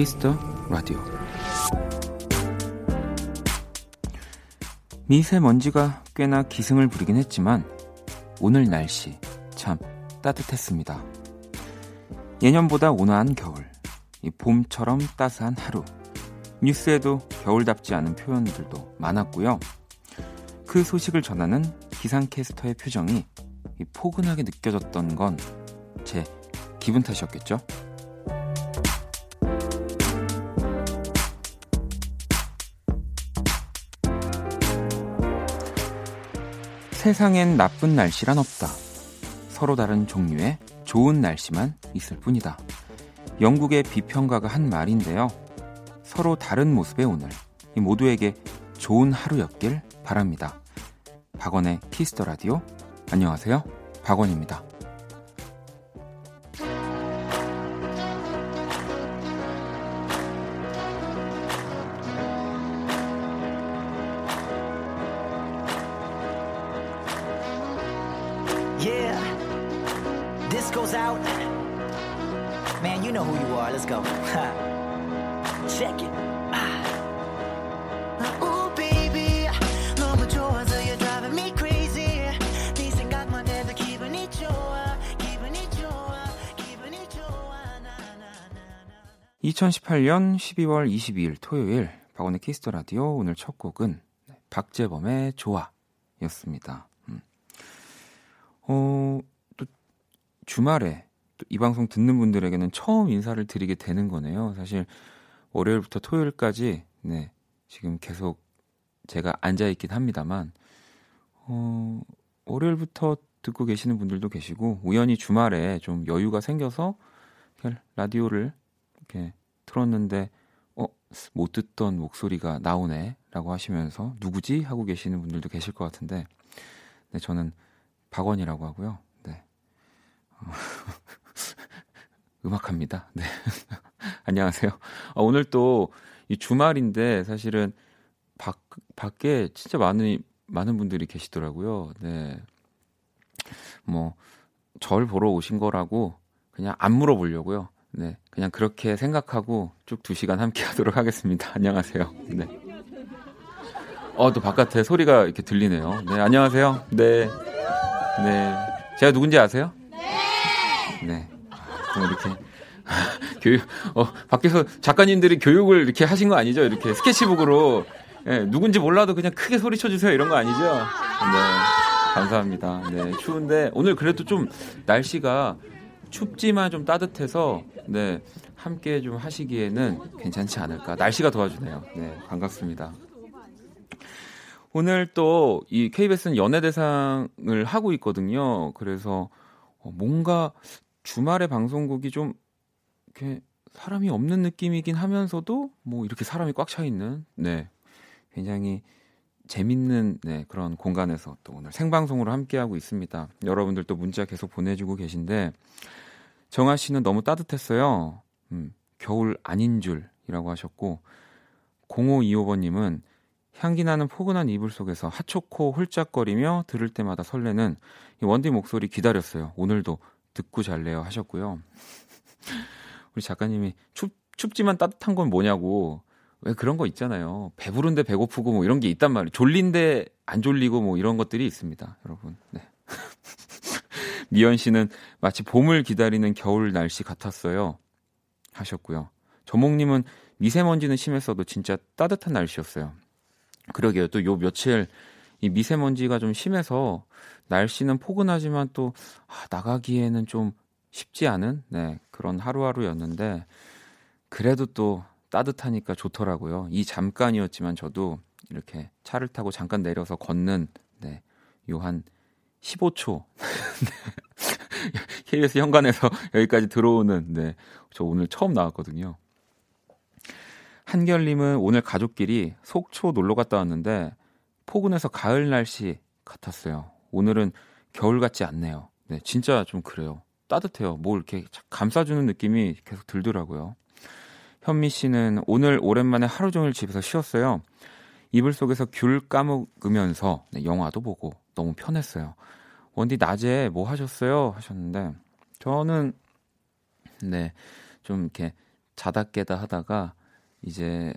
Kiss the Radio 미세먼지가 꽤나 기승을 부리긴 했지만 오늘 날씨 참 따뜻했습니다. 예년보다 온화한 겨울, 이 봄처럼 따스한 하루, 뉴스에도 겨울답지 않은 표현들도 많았고요. 그 소식을 전하는 기상캐스터의 표정이 포근하게 느껴졌던 건 제 기분 탓이었겠죠? 세상엔 나쁜 날씨란 없다. 서로 다른 종류의 좋은 날씨만 있을 뿐이다. 영국의 비평가가 한 말인데요. 서로 다른 모습의 오늘, 모두에게 좋은 하루였길 바랍니다. 박원의 키스터 라디오. 안녕하세요. 박원입니다. 2018년 12월 22일 토요일 박원의 Kiss the Radio 오늘 첫 곡은 박재범의 좋아였습니다. 음. 어, 또 주말에 또 이 방송 듣는 분들에게는 처음 인사를 드리게 되는 거네요. 사실 월요일부터 토요일까지 네, 지금 계속 제가 앉아 있긴 합니다만 어, 월요일부터 듣고 계시는 분들도 계시고 우연히 주말에 좀 여유가 생겨서 라디오를 이렇게 틀었는데 어, 못 듣던 목소리가 나오네 라고 하시면서 누구지 하고 계시는 분들도 계실 것 같은데 네, 저는 박원이라고 하고요. 네. 어, 음악합니다. 네. 안녕하세요. 아, 오늘 또 이 주말인데 사실은 밖 밖에 진짜 많은 많은 분들이 계시더라고요. 네. 뭐 절 보러 오신 거라고 그냥 안 물어보려고요. 네, 그냥 그렇게 생각하고 쭉 두 시간 함께 하도록 하겠습니다. 안녕하세요. 네. 어, 또 바깥에 소리가 이렇게 들리네요. 네, 안녕하세요. 네. 네. 제가 누군지 아세요? 네. 네. 이렇게 교육, 어, 밖에서 작가님들이 교육을 이렇게 하신 거 아니죠? 이렇게 스케치북으로. 네, 누군지 몰라도 그냥 크게 소리쳐 주세요. 이런 거 아니죠? 네. 감사합니다. 네. 추운데 오늘 그래도 좀 날씨가 춥지만 좀 따뜻해서 네 함께 좀 하시기에는 괜찮지 않을까. 날씨가 도와주네요. 네 반갑습니다. 오늘 또 이 KBS는 연예대상을 하고 있거든요. 그래서 어, 뭔가 주말에 방송국이 좀 이렇게 사람이 없는 느낌이긴 하면서도 뭐 이렇게 사람이 꽉 차 있는 네 굉장히 재밌는 네, 그런 공간에서 또 오늘 생방송으로 함께하고 있습니다. 여러분들 또 문자 계속 보내주고 계신데 정아 씨는 너무 따뜻했어요. 음, 겨울 아닌 줄이라고 하셨고 0525번님은 향기 나는 포근한 이불 속에서 핫초코 홀짝거리며 들을 때마다 설레는 이 원디 목소리 기다렸어요. 오늘도 듣고 잘래요 하셨고요. 우리 작가님이 춥, 춥지만 따뜻한 건 뭐냐고 왜 그런 거 있잖아요. 배부른데 배고프고 뭐 이런 게 있단 말이에요. 졸린데 안 졸리고 뭐 이런 것들이 있습니다. 여러분. 네. 미연 씨는 마치 봄을 기다리는 겨울 날씨 같았어요. 하셨고요. 조목님은 미세먼지는 심했어도 진짜 따뜻한 날씨였어요. 그러게요. 또 요 며칠 이 미세먼지가 좀 심해서 날씨는 포근하지만 또 아, 나가기에는 좀 쉽지 않은 네, 그런 하루하루였는데 그래도 또 따뜻하니까 좋더라고요. 이 잠깐이었지만 저도 이렇게 차를 타고 잠깐 내려서 걷는 네, 요한 15초. KBS 현관에서 여기까지 들어오는, 네. 저 오늘 처음 나왔거든요. 한결님은 오늘 가족끼리 속초 놀러 갔다 왔는데 포근해서 가을 날씨 같았어요. 오늘은 겨울 같지 않네요. 네, 진짜 좀 그래요. 따뜻해요. 뭐 이렇게 감싸주는 느낌이 계속 들더라고요. 현미 씨는 오늘 오랜만에 하루 종일 집에서 쉬었어요. 이불 속에서 귤 까먹으면서 네, 영화도 보고 너무 편했어요. 원디 낮에 뭐 하셨어요? 하셨는데 저는 네. 좀 이렇게 자다 깨다 하다가 이제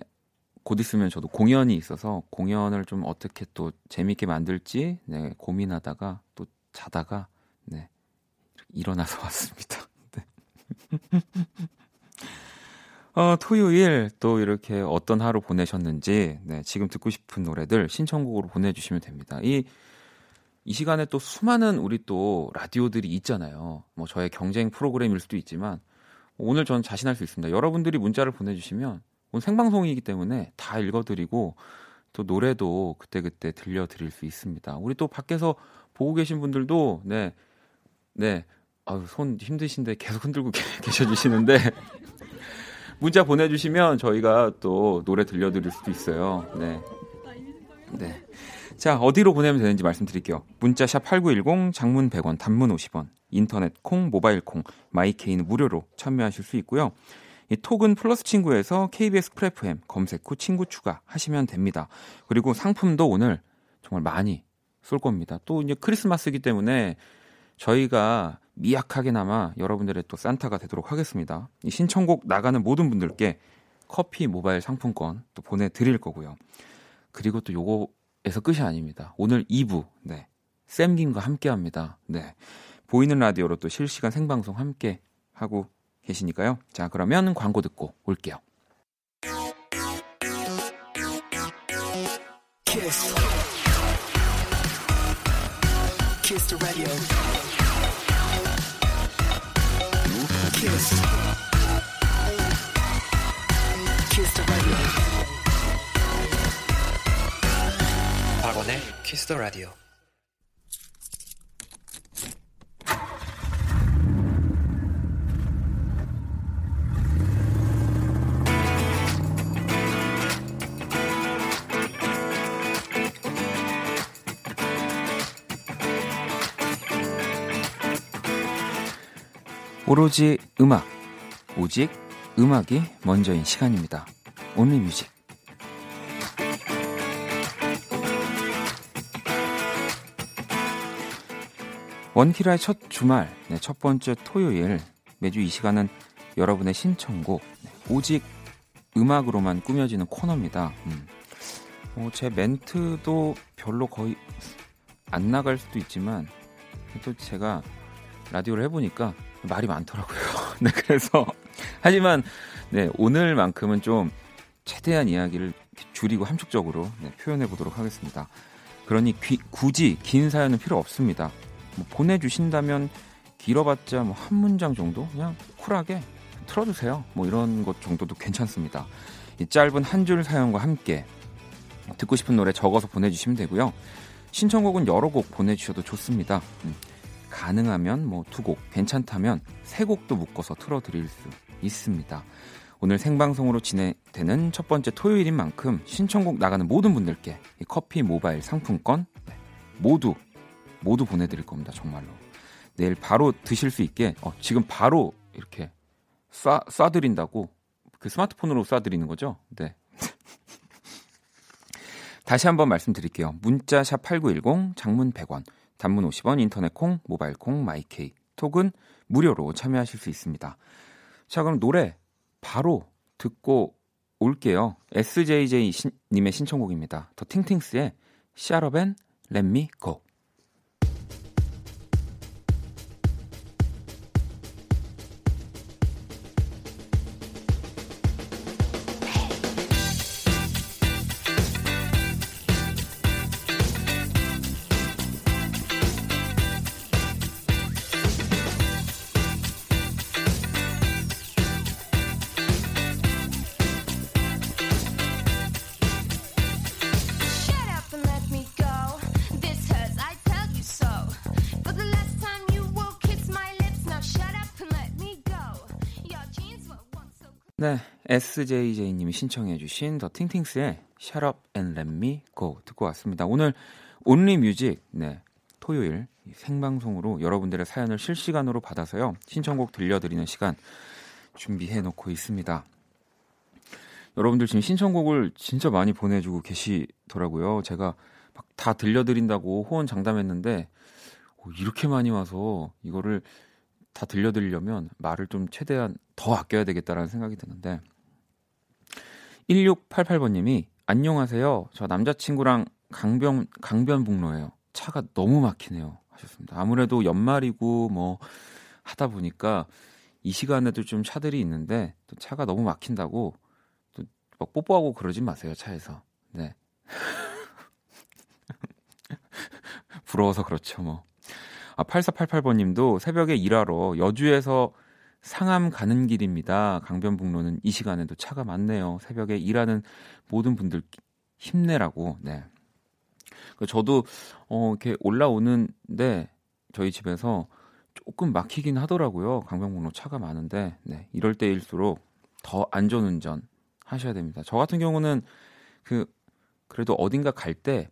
곧 있으면 저도 공연이 있어서 공연을 좀 어떻게 또 재밌게 만들지 네, 고민하다가 또 자다가 네. 일어나서 왔습니다. 네. 어, 토요일 또 이렇게 어떤 하루 보내셨는지 네, 지금 듣고 싶은 노래들 신청곡으로 보내주시면 됩니다. 이, 이 시간에 또 수많은 우리 또 라디오들이 있잖아요. 뭐 저의 경쟁 프로그램일 수도 있지만 오늘 저는 자신할 수 있습니다. 여러분들이 문자를 보내주시면 오늘 생방송이기 때문에 다 읽어드리고 또 노래도 그때그때 들려드릴 수 있습니다. 우리 또 밖에서 보고 계신 분들도 네, 네, 아유, 손 힘드신데 계속 흔들고 계셔주시는데 문자 보내주시면 저희가 또 노래 들려드릴 수도 있어요. 네. 네. 자, 어디로 보내면 되는지 말씀드릴게요. 문자 샵 8910, 장문 100원, 단문 50원, 인터넷 콩, 모바일 콩, my K는 무료로 참여하실 수 있고요. 이 톡은 플러스 친구에서 KBS Cool FM 검색 후 친구 추가 하시면 됩니다. 그리고 상품도 오늘 정말 많이 쏠 겁니다. 또 이제 크리스마스이기 때문에 저희가 미약하게나마 여러분들의 또 산타가 되도록 하겠습니다. 이 신청곡 나가는 모든 분들께 커피 모바일 상품권 또 보내드릴 거고요. 그리고 또 요거에서 끝이 아닙니다. 오늘 2부, 네. 쌤김과 함께 합니다. 네. 보이는 라디오로 또 실시간 생방송 함께 하고 계시니까요. 자, 그러면 광고 듣고 올게요. 키스. 키스 키스. 키스 키스 더 라디오. 오로지 음악, 오직 음악이 먼저인 시간입니다. 온리 뮤직. 원키라의 첫 주말, 네, 첫 번째 토요일, 매주 이 시간은 여러분의 신청곡, 네, 오직 음악으로만 꾸며지는 코너입니다. 음. 어, 제 멘트도 별로 거의 안 나갈 수도 있지만, 또 제가 라디오를 해보니까 말이 많더라고요. 네, 그래서 하지만 네, 오늘만큼은 좀 최대한 이야기를 줄이고 함축적으로 네, 표현해 보도록 하겠습니다. 그러니 귀, 굳이 긴 사연은 필요 없습니다. 뭐 보내주신다면 길어봤자 뭐 한 문장 정도 그냥 쿨하게 틀어주세요. 뭐 이런 것 정도도 괜찮습니다. 이 짧은 한 줄 사연과 함께 듣고 싶은 노래 적어서 보내주시면 되고요. 신청곡은 여러 곡 보내주셔도 좋습니다. 음. 가능하면 뭐 두 곡, 괜찮다면 세 곡도 묶어서 틀어드릴 수 있습니다. 오늘 생방송으로 진행되는 첫 번째 토요일인 만큼 신청곡 나가는 모든 분들께 커피 모바일 상품권 네, 모두 모두 보내드릴 겁니다. 정말로 내일 바로 드실 수 있게 어, 지금 바로 이렇게 쏴 쏴드린다고 그 스마트폰으로 쏴드리는 거죠. 네. 다시 한번 말씀드릴게요. 문자 샵 8910 장문 100원 단문 50원, 인터넷 콩, 모바일 콩, 마이케이, 톡은 무료로 참여하실 수 있습니다. 자, 그럼 노래 바로 듣고 올게요. SJJ 님의 신청곡입니다. 더 팅팅스의 Shut Up and Let Me Go. SJJ님이 신청해주신 더 팅팅스의 Shut Up and Let Me Go 듣고 왔습니다. 오늘 온리 뮤직, 네, 토요일 생방송으로 여러분들의 사연을 실시간으로 받아서요, 신청곡 들려드리는 시간 준비해 놓고 있습니다. 여러분들 지금 신청곡을 진짜 많이 보내주고 계시더라고요. 제가 막 다 들려드린다고 호언 장담했는데, 오, 이렇게 많이 와서 이거를 다 들려드리려면 말을 좀 최대한 더 아껴야 되겠다라는 생각이 드는데 1688번님이 안녕하세요. 저 남자친구랑 강변 강변북로예요. 차가 너무 막히네요. 하셨습니다. 아무래도 연말이고 뭐 하다 보니까 이 시간에도 좀 차들이 있는데 또 차가 너무 막힌다고 또 막 뽀뽀하고 그러진 마세요 차에서. 네. 부러워서 그렇죠 뭐. 아 8488번님도 새벽에 일하러 여주에서 상암 가는 길입니다. 강변북로는 이 시간에도 차가 많네요. 새벽에 일하는 모든 분들 힘내라고. 네. 그 저도 어 이렇게 올라오는데 저희 집에서 조금 막히긴 하더라고요. 강변북로 차가 많은데 네, 이럴 때일수록 더 안전운전 하셔야 됩니다. 저 같은 경우는 그 그래도 어딘가 갈때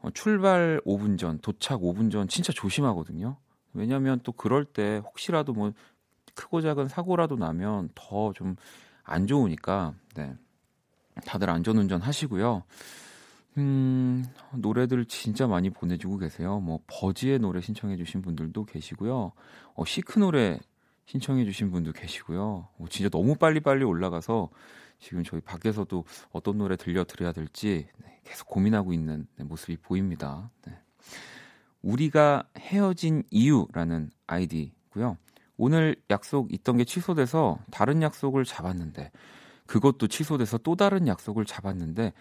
어, 출발 5분 전, 도착 5분 전 진짜 조심하거든요. 왜냐하면 또 그럴 때 혹시라도 뭐 크고 작은 사고라도 나면 더 좀 안 좋으니까 네. 다들 안전운전 하시고요. 음, 노래들 진짜 많이 보내주고 계세요. 뭐, 버지의 노래 신청해주신 분들도 계시고요. 어, 시크 노래 신청해주신 분도 계시고요. 어, 진짜 너무 빨리 빨리 올라가서 지금 저희 밖에서도 어떤 노래 들려드려야 될지 네, 계속 고민하고 있는 네, 모습이 보입니다. 네. 우리가 헤어진 이유라는 아이디고요. 오늘 약속 있던 게 취소돼서 다른 약속을 잡았는데 그것도 취소돼서 또 다른 약속을 잡았는데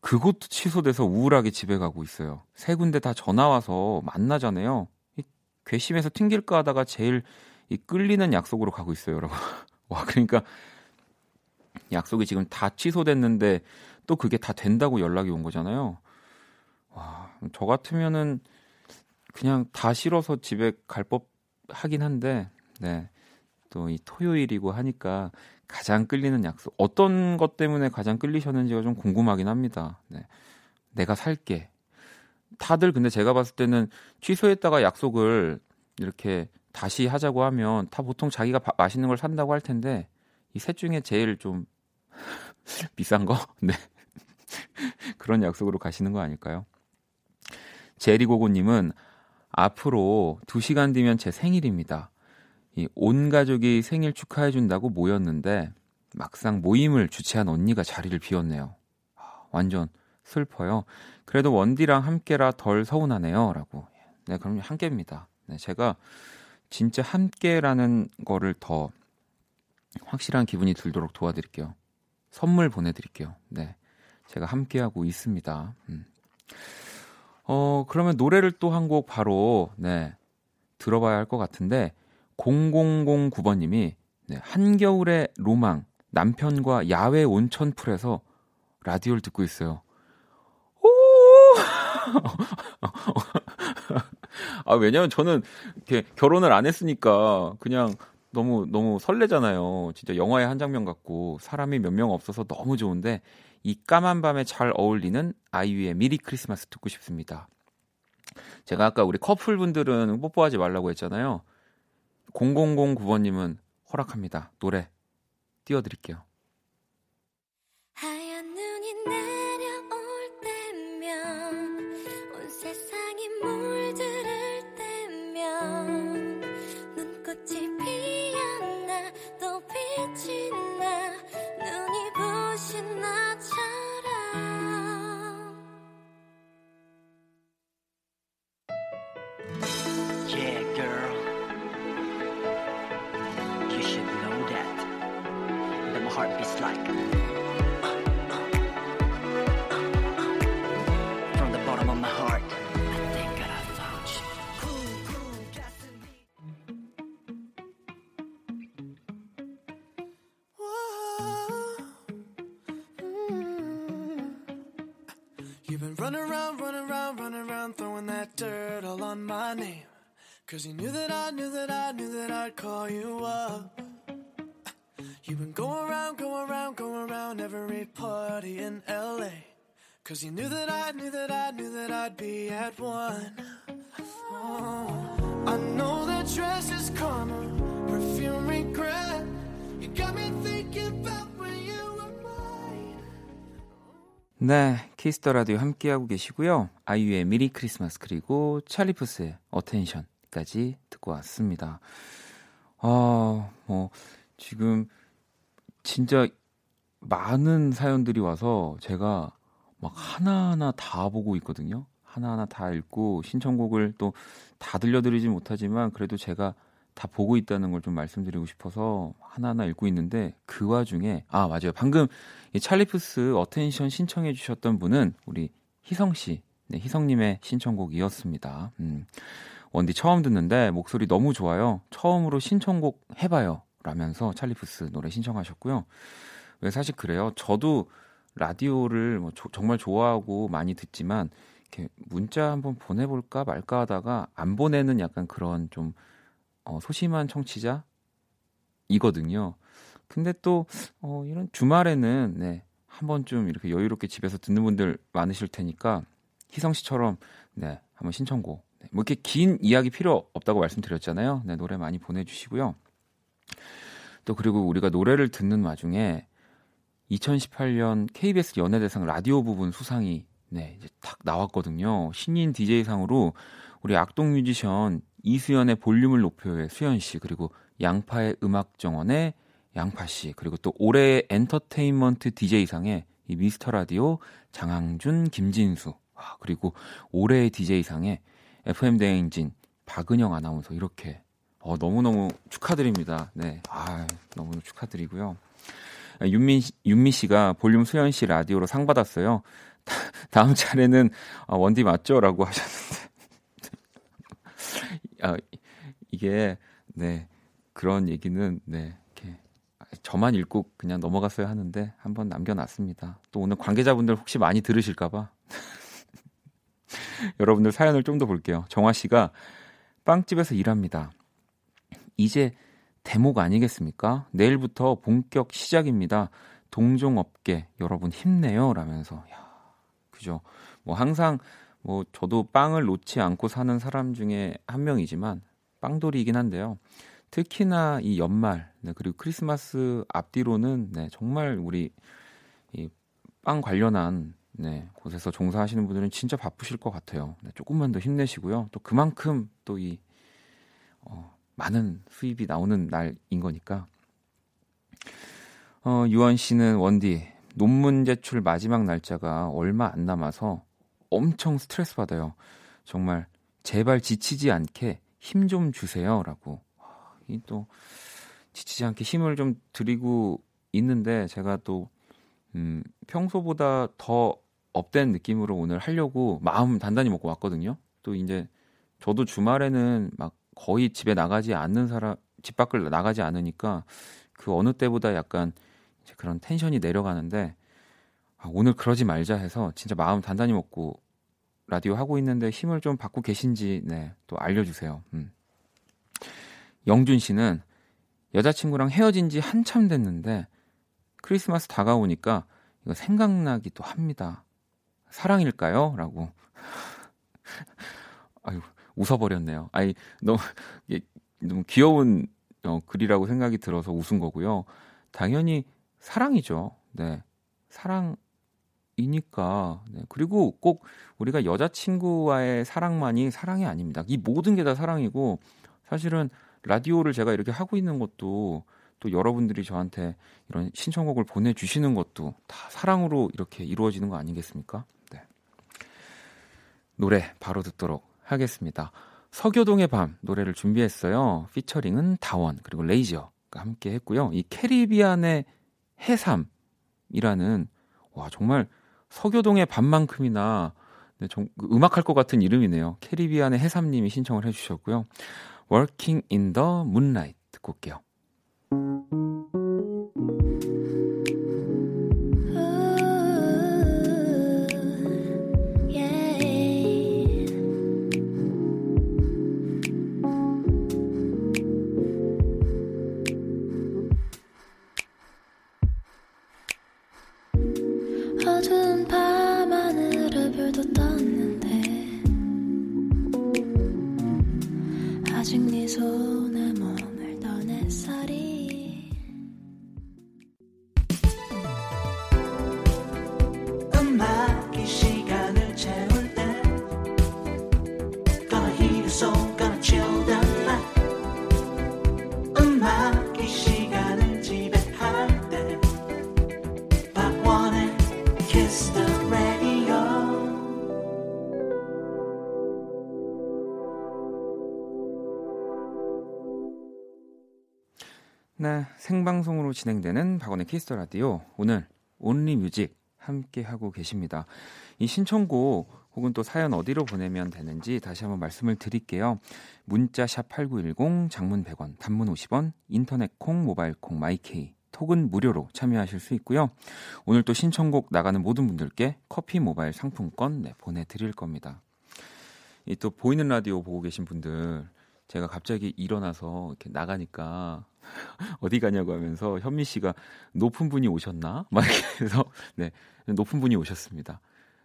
그것도 취소돼서 우울하게 집에 가고 있어요. 세 군데 다 전화 와서 만나잖아요. 이 괘씸해서 튕길까 하다가 제일 이 끌리는 약속으로 가고 있어요, 여러분. 와, 그러니까 약속이 지금 다 취소됐는데 또 그게 다 된다고 연락이 온 거잖아요. 와, 저 같으면은 그냥 다 싫어서 집에 갈 법 하긴 한데, 네. 또 이 토요일이고 하니까 가장 끌리는 약속 어떤 것 때문에 가장 끌리셨는지가 좀 궁금하긴 합니다. 네. 내가 살게. 다들 근데 제가 봤을 때는 취소했다가 약속을 이렇게 다시 하자고 하면 다 보통 자기가 바, 맛있는 걸 산다고 할 텐데 이 셋 중에 제일 좀 비싼 거? 네. 그런 약속으로 가시는 거 아닐까요? 제리고고님은 앞으로 2시간 뒤면 제 생일입니다. 이온 가족이 생일 축하해 준다고 모였는데 막상 모임을 주최한 언니가 자리를 비웠네요. 아, 완전 슬퍼요. 그래도 원디랑 함께라 덜 서운하네요. 라고. 네, 그럼 함께입니다. 네, 제가 진짜 함께라는 거를 더 확실한 기분이 들도록 도와드릴게요. 선물 보내드릴게요. 네. 제가 함께하고 있습니다. 음. 어, 그러면 노래를 또 한 곡 바로, 네, 들어봐야 할 것 같은데, 0009번님이 네, 한겨울의 로망 남편과 야외 온천풀에서 라디오를 듣고 있어요. 오! 아, 왜냐면 저는 이렇게 결혼을 안 했으니까 그냥 너무 너무 설레잖아요. 진짜 영화의 한 장면 같고 사람이 몇 명 없어서 너무 좋은데 이 까만 밤에 잘 어울리는 아이유의 미리 크리스마스 듣고 싶습니다. 제가 아까 우리 커플분들은 뽀뽀하지 말라고 했잖아요. 0009번님은 허락합니다. 노래 띄워드릴게요. Cause you knew that I knew that I knew that I'd call you up. You've been going around, going around, going around every party in LA. Cause you knew that I knew that I knew that I'd be at one. Oh, I know that dress is karma, perfume regret. You got me thinking about when you were mine. 네, 키스터 라디오 함께하고 계시고요. 아이유의 미리 크리스마스 그리고 찰리 푸스의 어텐션 까지 듣고 왔습니다. 아, 뭐, 지금 진짜 많은 사연들이 와서 제가 막 하나하나 다 보고 있거든요. 하나하나 다 읽고 신청곡을 또 다 들려드리지 못하지만 그래도 제가 다 보고 있다는 걸 좀 말씀드리고 싶어서 하나하나 읽고 있는데 그 와중에 아 맞아요 방금 이 Charlie Puth Attention 신청해 주셨던 분은 우리 희성 씨, 네 희성님의 신청곡이었습니다. 음, 원디 처음 듣는데 목소리 너무 좋아요. 처음으로 신청곡 해봐요. 라면서 찰리푸스 노래 신청하셨고요. 왜 사실 그래요. 저도 라디오를 뭐 조, 정말 좋아하고 많이 듣지만 이렇게 문자 한번 보내볼까 말까 하다가 안 보내는 약간 그런 좀 어, 소심한 청취자이거든요. 근데 또 어, 이런 주말에는 네, 한 번쯤 이렇게 여유롭게 집에서 듣는 분들 많으실 테니까 희성 씨처럼 네, 한번 신청곡 네, 뭐 이렇게 긴 이야기 필요 없다고 말씀드렸잖아요. 네, 노래 많이 보내주시고요. 또 그리고 우리가 노래를 듣는 와중에 2018년 KBS 연예대상 라디오 부분 수상이 네, 이제 딱 나왔거든요. 신인 DJ상으로 우리 악동 뮤지션 이수연의 볼륨을 높여의 수연 씨, 그리고 양파의 음악 정원의 양파 씨, 그리고 또 올해의 엔터테인먼트 DJ상의 이 미스터 라디오 장항준, 김진수, 아, 그리고 올해의 DJ상의 FM 대행진 박은영 아나운서 이렇게 어, 너무너무 축하드립니다. 네. 아, 너무 축하드리고요. 윤민, 윤미 씨가 볼륨 수연 씨 라디오로 상 받았어요. 다음 차례는 아, 원디 맞죠? 라고 하셨는데. 아, 이게, 네. 그런 얘기는, 네. 이렇게 저만 읽고 그냥 넘어갔어야 하는데 한번 남겨놨습니다. 또 오늘 관계자분들 혹시 많이 들으실까봐. 여러분들 사연을 좀 더 볼게요. 정화 씨가 빵집에서 일합니다. 이제 대목 아니겠습니까? 내일부터 본격 시작입니다. 동종업계 여러분 힘내요. 라면서. 야, 그죠. 뭐 항상 뭐 저도 빵을 놓지 않고 사는 사람 중에 한 명이지만 빵돌이이긴 한데요. 특히나 이 연말 네, 그리고 크리스마스 앞뒤로는 네, 정말 우리 이 빵 관련한 네, 곳에서 종사하시는 분들은 진짜 바쁘실 것 같아요. 네, 조금만 더 힘내시고요. 또 그만큼 또 이 어, 많은 수입이 나오는 날인 거니까. 어, 유원 씨는 원디 논문 제출 마지막 날짜가 얼마 안 남아서 엄청 스트레스 받아요. 정말 제발 지치지 않게 힘 좀 주세요라고. 이또 지치지 않게 힘을 좀 드리고 있는데 제가 또 음, 평소보다 더 업된 느낌으로 오늘 하려고 마음 단단히 먹고 왔거든요. 또 이제 저도 주말에는 막 거의 집에 나가지 않는 사람 집 밖을 나가지 않으니까 그 어느 때보다 약간 이제 그런 텐션이 내려가는데 아, 오늘 그러지 말자 해서 진짜 마음 단단히 먹고 라디오 하고 있는데 힘을 좀 받고 계신지 네, 또 알려주세요. 음. 영준 씨는 여자친구랑 헤어진 지 한참 됐는데 크리스마스 다가오니까 이거 생각나기도 합니다. 사랑일까요? 라고. 아유, 웃어버렸네요. 아이, 너무, 너무 귀여운 어, 글이라고 생각이 들어서 웃은 거고요. 당연히 사랑이죠. 네. 사랑이니까. 네. 그리고 꼭 우리가 여자친구와의 사랑만이 사랑이 아닙니다. 이 모든 게 다 사랑이고, 사실은 라디오를 제가 이렇게 하고 있는 것도 또 여러분들이 저한테 이런 신청곡을 보내주시는 것도 다 사랑으로 이렇게 이루어지는 거 아니겠습니까? 네. 노래 바로 듣도록 하겠습니다. 서교동의 밤 노래를 준비했어요. 피처링은 다원 그리고 레이저가 함께 했고요. 이 캐리비안의 해삼이라는 와 정말 서교동의 밤만큼이나 네, 정, 그 음악할 것 같은 이름이네요. 캐리비안의 해삼님이 신청을 해주셨고요. Working in the Moonlight 듣고 올게요. 생방송으로 진행되는 박원의 Kiss the Radio. 오늘 Only Music 함께 하고 계십니다. 이 신청곡 혹은 또 사연 어디로 보내면 되는지 다시 한번 말씀을 드릴게요. 문자 샵 8910 장문 100원, 단문 50원, 인터넷 콩, 모바일 콩, my K 톡은 무료로 참여하실 수 있고요. 오늘 또 신청곡 나가는 모든 분들께 커피 모바일 상품권 네, 보내 드릴 겁니다. 이 또 보이는 라디오 보고 계신 분들 제가 갑자기 일어나서 이렇게 나가니까 어디 가냐고 하면서 현미 씨가 높은 분이 오셨나? 막 이렇게 해서 네 높은 분이 오셨습니다.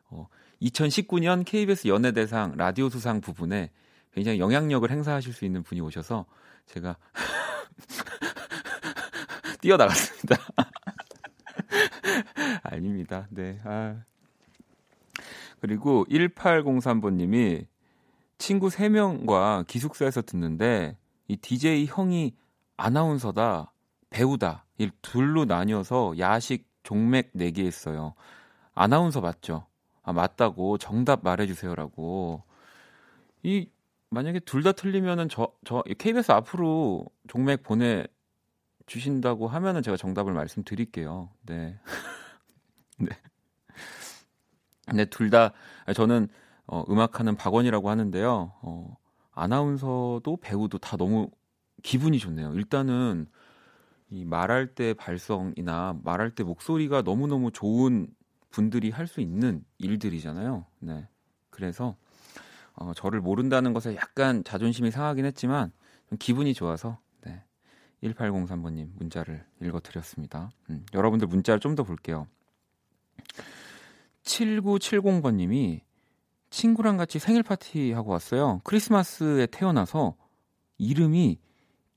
어, 2019년 KBS 연예대상 라디오 수상 부분에 굉장히 영향력을 행사하실 수 있는 분이 오셔서 제가 뛰어나갔습니다. 아닙니다. 네. 아. 그리고 1803번님이 친구 3명과 기숙사에서 듣는데 이 DJ 형이 아나운서다, 배우다, 이 둘로 나뉘어서 야식 종맥 4개 했어요. 아나운서 맞죠? 아, 맞다고 정답 말해주세요라고. 이 만약에 둘 다 틀리면은 저, 저 KBS 앞으로 종맥 보내 주신다고 하면은 제가 정답을 말씀드릴게요. 네. 네. 근데 둘 다 저는 어, 음악하는 박원이라고 하는데요. 어, 아나운서도 배우도 다 너무 기분이 좋네요. 일단은 이 말할 때 발성이나 말할 때 목소리가 너무너무 좋은 분들이 할 수 있는 일들이잖아요. 네. 그래서 어, 저를 모른다는 것에 약간 자존심이 상하긴 했지만 기분이 좋아서 네. 1803번님 문자를 읽어드렸습니다. 음, 여러분들 문자를 좀 더 볼게요. 7970번님이 친구랑 같이 생일 파티 하고 왔어요. 크리스마스에 태어나서 이름이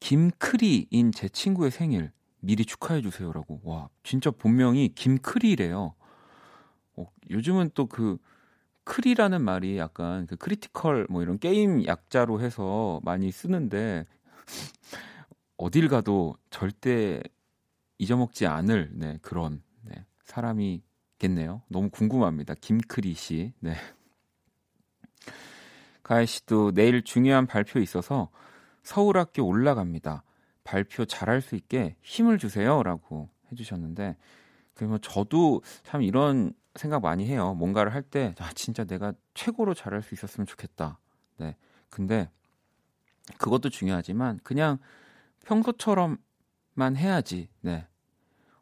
김크리인 제 친구의 생일 미리 축하해 주세요라고. 와, 진짜 본명이 김크리래요. 어, 요즘은 또 그 크리라는 말이 약간 그 critical 뭐 이런 게임 약자로 해서 많이 쓰는데 어딜 가도 절대 잊어먹지 않을 네, 그런 네, 사람이겠네요. 너무 궁금합니다. 김크리 씨. 네. 가혜 씨도 내일 중요한 발표 있어서 서울학교 올라갑니다. 발표 잘할 수 있게 힘을 주세요라고 해주셨는데 그러면 저도 참 이런 생각 많이 해요. 뭔가를 할 때 아, 진짜 내가 최고로 잘할 수 있었으면 좋겠다. 네. 근데 그것도 중요하지만 그냥 평소처럼만 해야지. 네.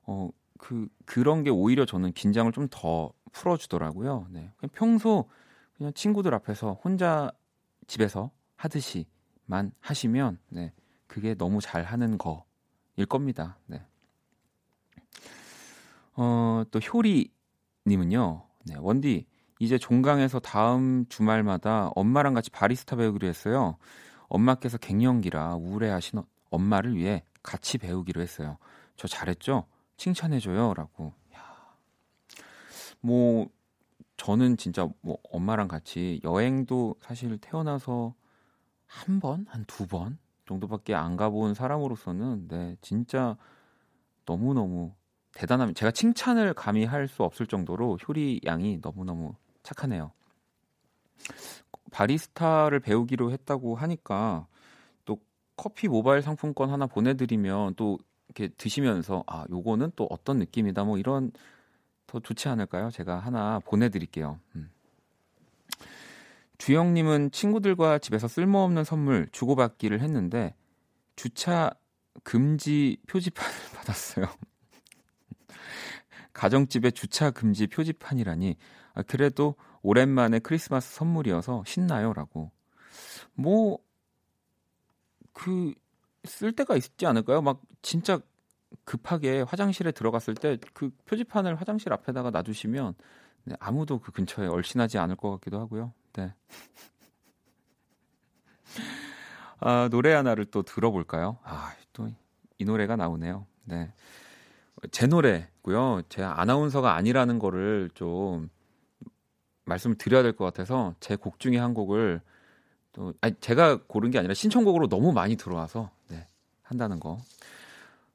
어, 그 그런 게 오히려 저는 긴장을 좀 더 풀어 주더라고요. 네. 그냥 평소 그냥 친구들 앞에서 혼자 집에서 하듯이 만 하시면 네, 그게 너무 잘하는 거일 겁니다. 네. 어, 또 효리 님은요. 네, 원디 이제 종강에서 다음 주말마다 엄마랑 같이 바리스타 배우기로 했어요. 엄마께서 갱년기라 우울해하신 엄마를 위해 같이 배우기로 했어요. 저 잘했죠? 칭찬해줘요라고. 뭐 저는 진짜 뭐 엄마랑 같이 여행도 사실 태어나서 한 번, 한 두 번 정도밖에 안 가본 사람으로서는 네, 진짜 너무너무 대단함. 제가 칭찬을 감히 할 수 없을 정도로 효리 양이 너무너무 착하네요. 바리스타를 배우기로 했다고 하니까 또 커피 모바일 상품권 하나 보내드리면 또 이렇게 드시면서 아 요거는 또 어떤 느낌이다 뭐 이런 더 좋지 않을까요? 제가 하나 보내드릴게요. 음. 주영님은 친구들과 집에서 쓸모없는 선물 주고받기를 했는데 주차 금지 표지판을 받았어요. 가정집에 주차 금지 표지판이라니 아, 그래도 오랜만에 크리스마스 선물이어서 신나요라고. 뭐 그 쓸 때가 있지 않을까요? 막 진짜 급하게 화장실에 들어갔을 때 그 표지판을 화장실 앞에다가 놔두시면 네, 아무도 그 근처에 얼씬하지 않을 것 같기도 하고요. 네. 아, 노래 하나를 또 들어볼까요? 아, 또 이 노래가 나오네요. 네. 제 노래고요. 제 아나운서가 아니라는 거를 좀 말씀을 드려야 될 것 같아서 제 곡 중에 한 곡을 또 아니 제가 고른 게 아니라 신청곡으로 너무 많이 들어와서 네, 한다는 거.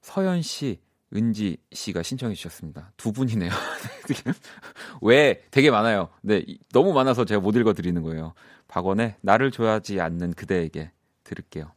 서현 씨, 은지 씨가 신청해 주셨습니다. 두 분이네요. 왜 되게 많아요. 네, 너무 많아서 제가 못 읽어 드리는 거예요. 박원의 나를 좋아하지 않는 그대에게 들을게요.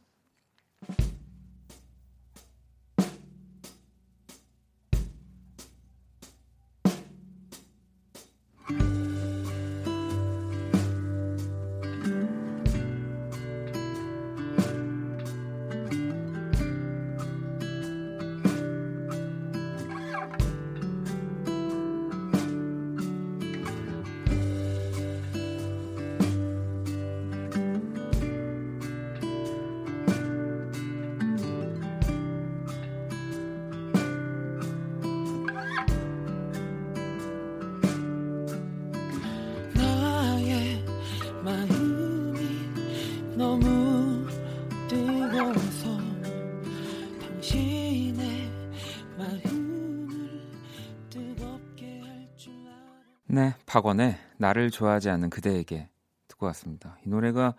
박원의 나를 좋아하지 않는 그대에게 듣고 왔습니다. 이 노래가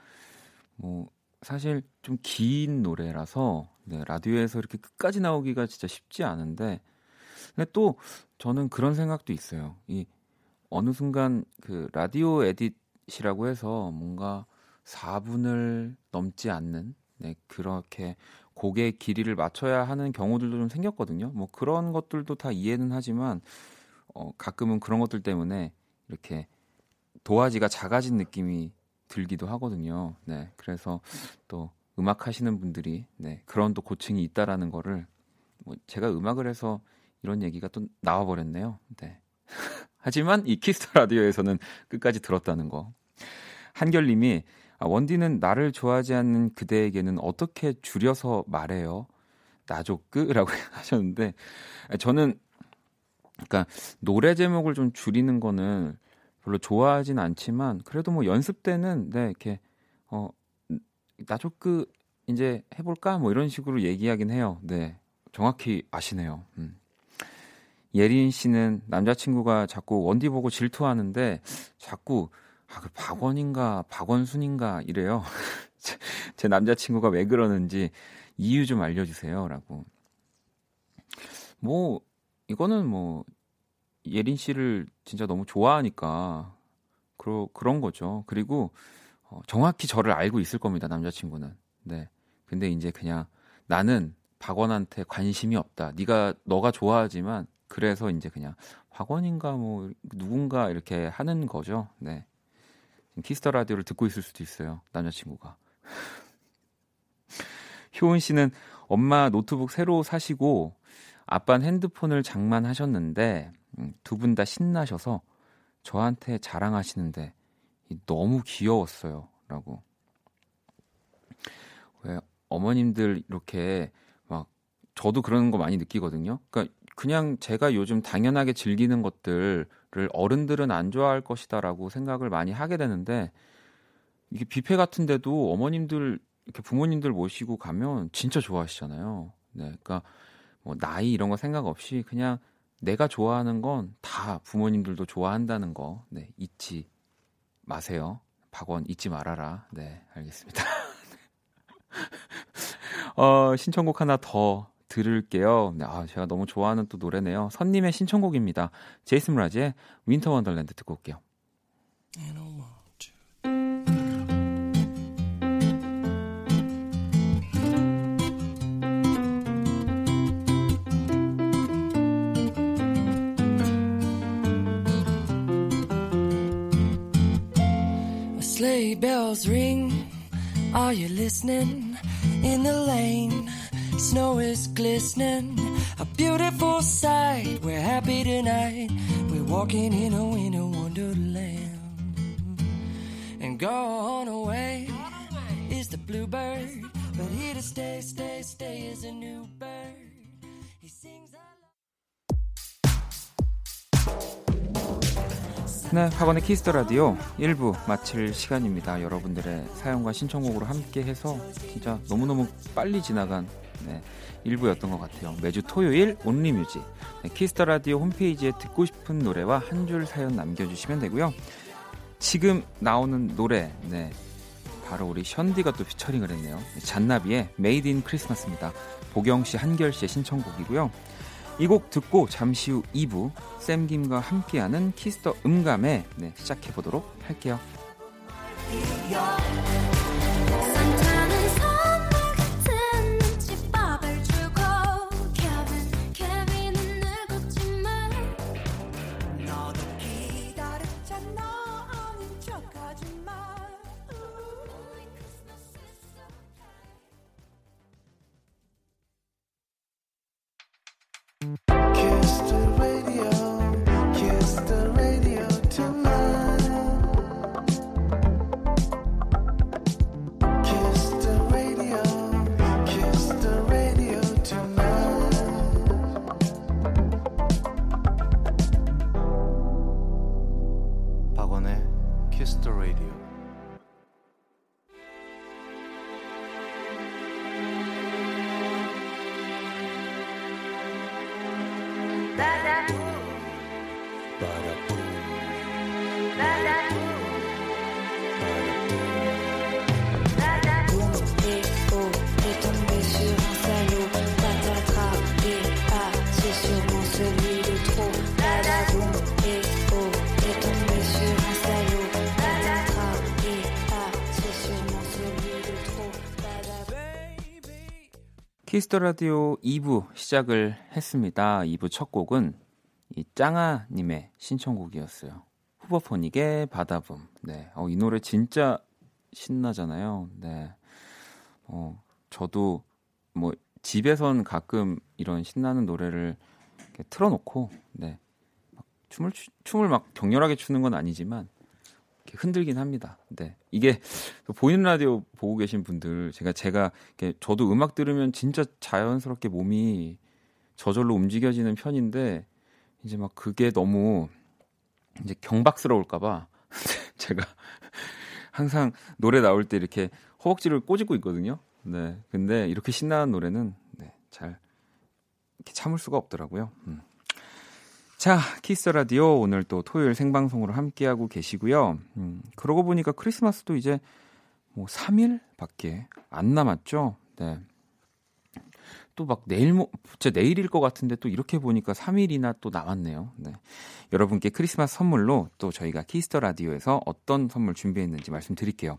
뭐 사실 좀 긴 노래라서 네, 라디오에서 이렇게 끝까지 나오기가 진짜 쉽지 않은데 근데 또 저는 그런 생각도 있어요. 이 어느 순간 그 라디오 에딧이라고 해서 뭔가 4분을 넘지 않는 네, 그렇게 곡의 길이를 맞춰야 하는 경우들도 좀 생겼거든요. 뭐 그런 것들도 다 이해는 하지만 어, 가끔은 그런 것들 때문에 이렇게 도화지가 작아진 느낌이 들기도 하거든요. 네, 그래서 또 음악 하시는 분들이 네, 그런 또 고충이 있다라는 거를 뭐 제가 음악을 해서 이런 얘기가 또 나와 버렸네요. 네. 하지만 이 Kiss the Radio에서는 끝까지 들었다는 거. 한결 님이 아, 원디는 나를 좋아하지 않는 그대에게는 어떻게 줄여서 말해요? 나조끄라고 하셨는데 저는 그러니까 노래 제목을 좀 줄이는 거는 별로 좋아하진 않지만 그래도 뭐 연습 때는 네 이렇게 어 나조끄 이제 해볼까 뭐 이런 식으로 얘기하긴 해요. 네 정확히 아시네요. 음. 예린 씨는 남자친구가 자꾸 원디 보고 질투하는데 자꾸 아, 그 박원인가 박원순인가 이래요. 제 남자친구가 왜 그러는지 이유 좀 알려주세요라고. 뭐 이거는 뭐 예린 씨를 진짜 너무 좋아하니까 그러, 그런 거죠. 그리고 어, 정확히 저를 알고 있을 겁니다. 남자친구는. 네. 근데 이제 그냥 나는 박원한테 관심이 없다. 네가 너가 좋아하지만 그래서 이제 그냥 박원인가 뭐 누군가 이렇게 하는 거죠. 네. Kiss the Radio를 듣고 있을 수도 있어요. 남자친구가. 효은 씨는 엄마 노트북 새로 사시고 아빠는 핸드폰을 장만하셨는데 음, 두분 다 신나셔서 저한테 자랑하시는데 너무 귀여웠어요. 라고. 왜 어머님들 이렇게 막 저도 그런 거 많이 느끼거든요. 그러니까 그냥 제가 요즘 당연하게 즐기는 것들을 어른들은 안 좋아할 것이다라고 생각을 많이 하게 되는데 이게 뷔페 같은데도 어머님들 이렇게 부모님들 모시고 가면 진짜 좋아하시잖아요. 네, 그러니까 뭐 나이 이런 거 생각 없이 그냥 내가 좋아하는 건 다 부모님들도 좋아한다는 거 네, 잊지 마세요. 박원 잊지 말아라. 네, 알겠습니다. 어, 신청곡 하나 더 들을게요. 네, 아, 제가 너무 좋아하는 또 노래네요. 선님의 신청곡입니다. 제이슨 브라지의 윈터 원더랜드 듣고 올게요. Sleigh bells ring. Are you listening? In the lane, snow is glistening. A beautiful sight. We're happy tonight. We're walking in a winter wonderland. And gone away is the bluebird. But here to stay, stay, stay is a new bird. He sings. 네, 학원의 키스터 라디오 1부 마칠 시간입니다. 여러분들의 사연과 신청곡으로 함께 해서 진짜 너무너무 빨리 지나간 네, 1부였던 것 같아요. 매주 토요일 Only Music 네, Kiss the Radio 홈페이지에 듣고 싶은 노래와 한 줄 사연 남겨주시면 되고요. 지금 나오는 노래, 네, 바로 우리 션디가 또 featuring을 했네요. 잔나비의 Made In Christmas입니다. 보경 씨, 한결 씨의 신청곡이고요. 이 곡 듣고 잠시 후 2부 샘김과 함께하는 Kiss the 음감회 네, 시작해 보도록 할게요. Kiss the Radio 2부 시작을 했습니다. 2부 첫 곡은 이 짱아 님의 신청곡이었어요. Hooverphonic의 Badaboum. 네. 어, 이 노래 진짜 신나잖아요. 네. 어, 저도 뭐 집에선 가끔 이런 신나는 노래를 틀어 놓고, 네. 막 춤을, 춤을 막 격렬하게 추는 건 아니지만, 흔들긴 합니다. 네. 이게 보이는 라디오 보고 계신 분들 제가 제가 저도 음악 들으면 진짜 자연스럽게 몸이 저절로 움직여지는 편인데 이제 막 그게 너무 이제 경박스러울까 봐 제가 항상 노래 나올 때 이렇게 허벅지를 꼬집고 있거든요. 네. 근데 이렇게 신나는 노래는 네, 잘 참을 수가 없더라고요. 음. 자, 키스 라디오 오늘 또 토요일 생방송으로 함께하고 계시고요. 음, 그러고 보니까 크리스마스도 이제 뭐 3일밖에 안 남았죠. 네. 또 막 내일 뭐 진짜 내일일 것 같은데 또 이렇게 보니까 3일이나 또 남았네요. 네. 여러분께 크리스마스 선물로 또 저희가 Kiss the Radio에서 어떤 선물 준비했는지 말씀드릴게요.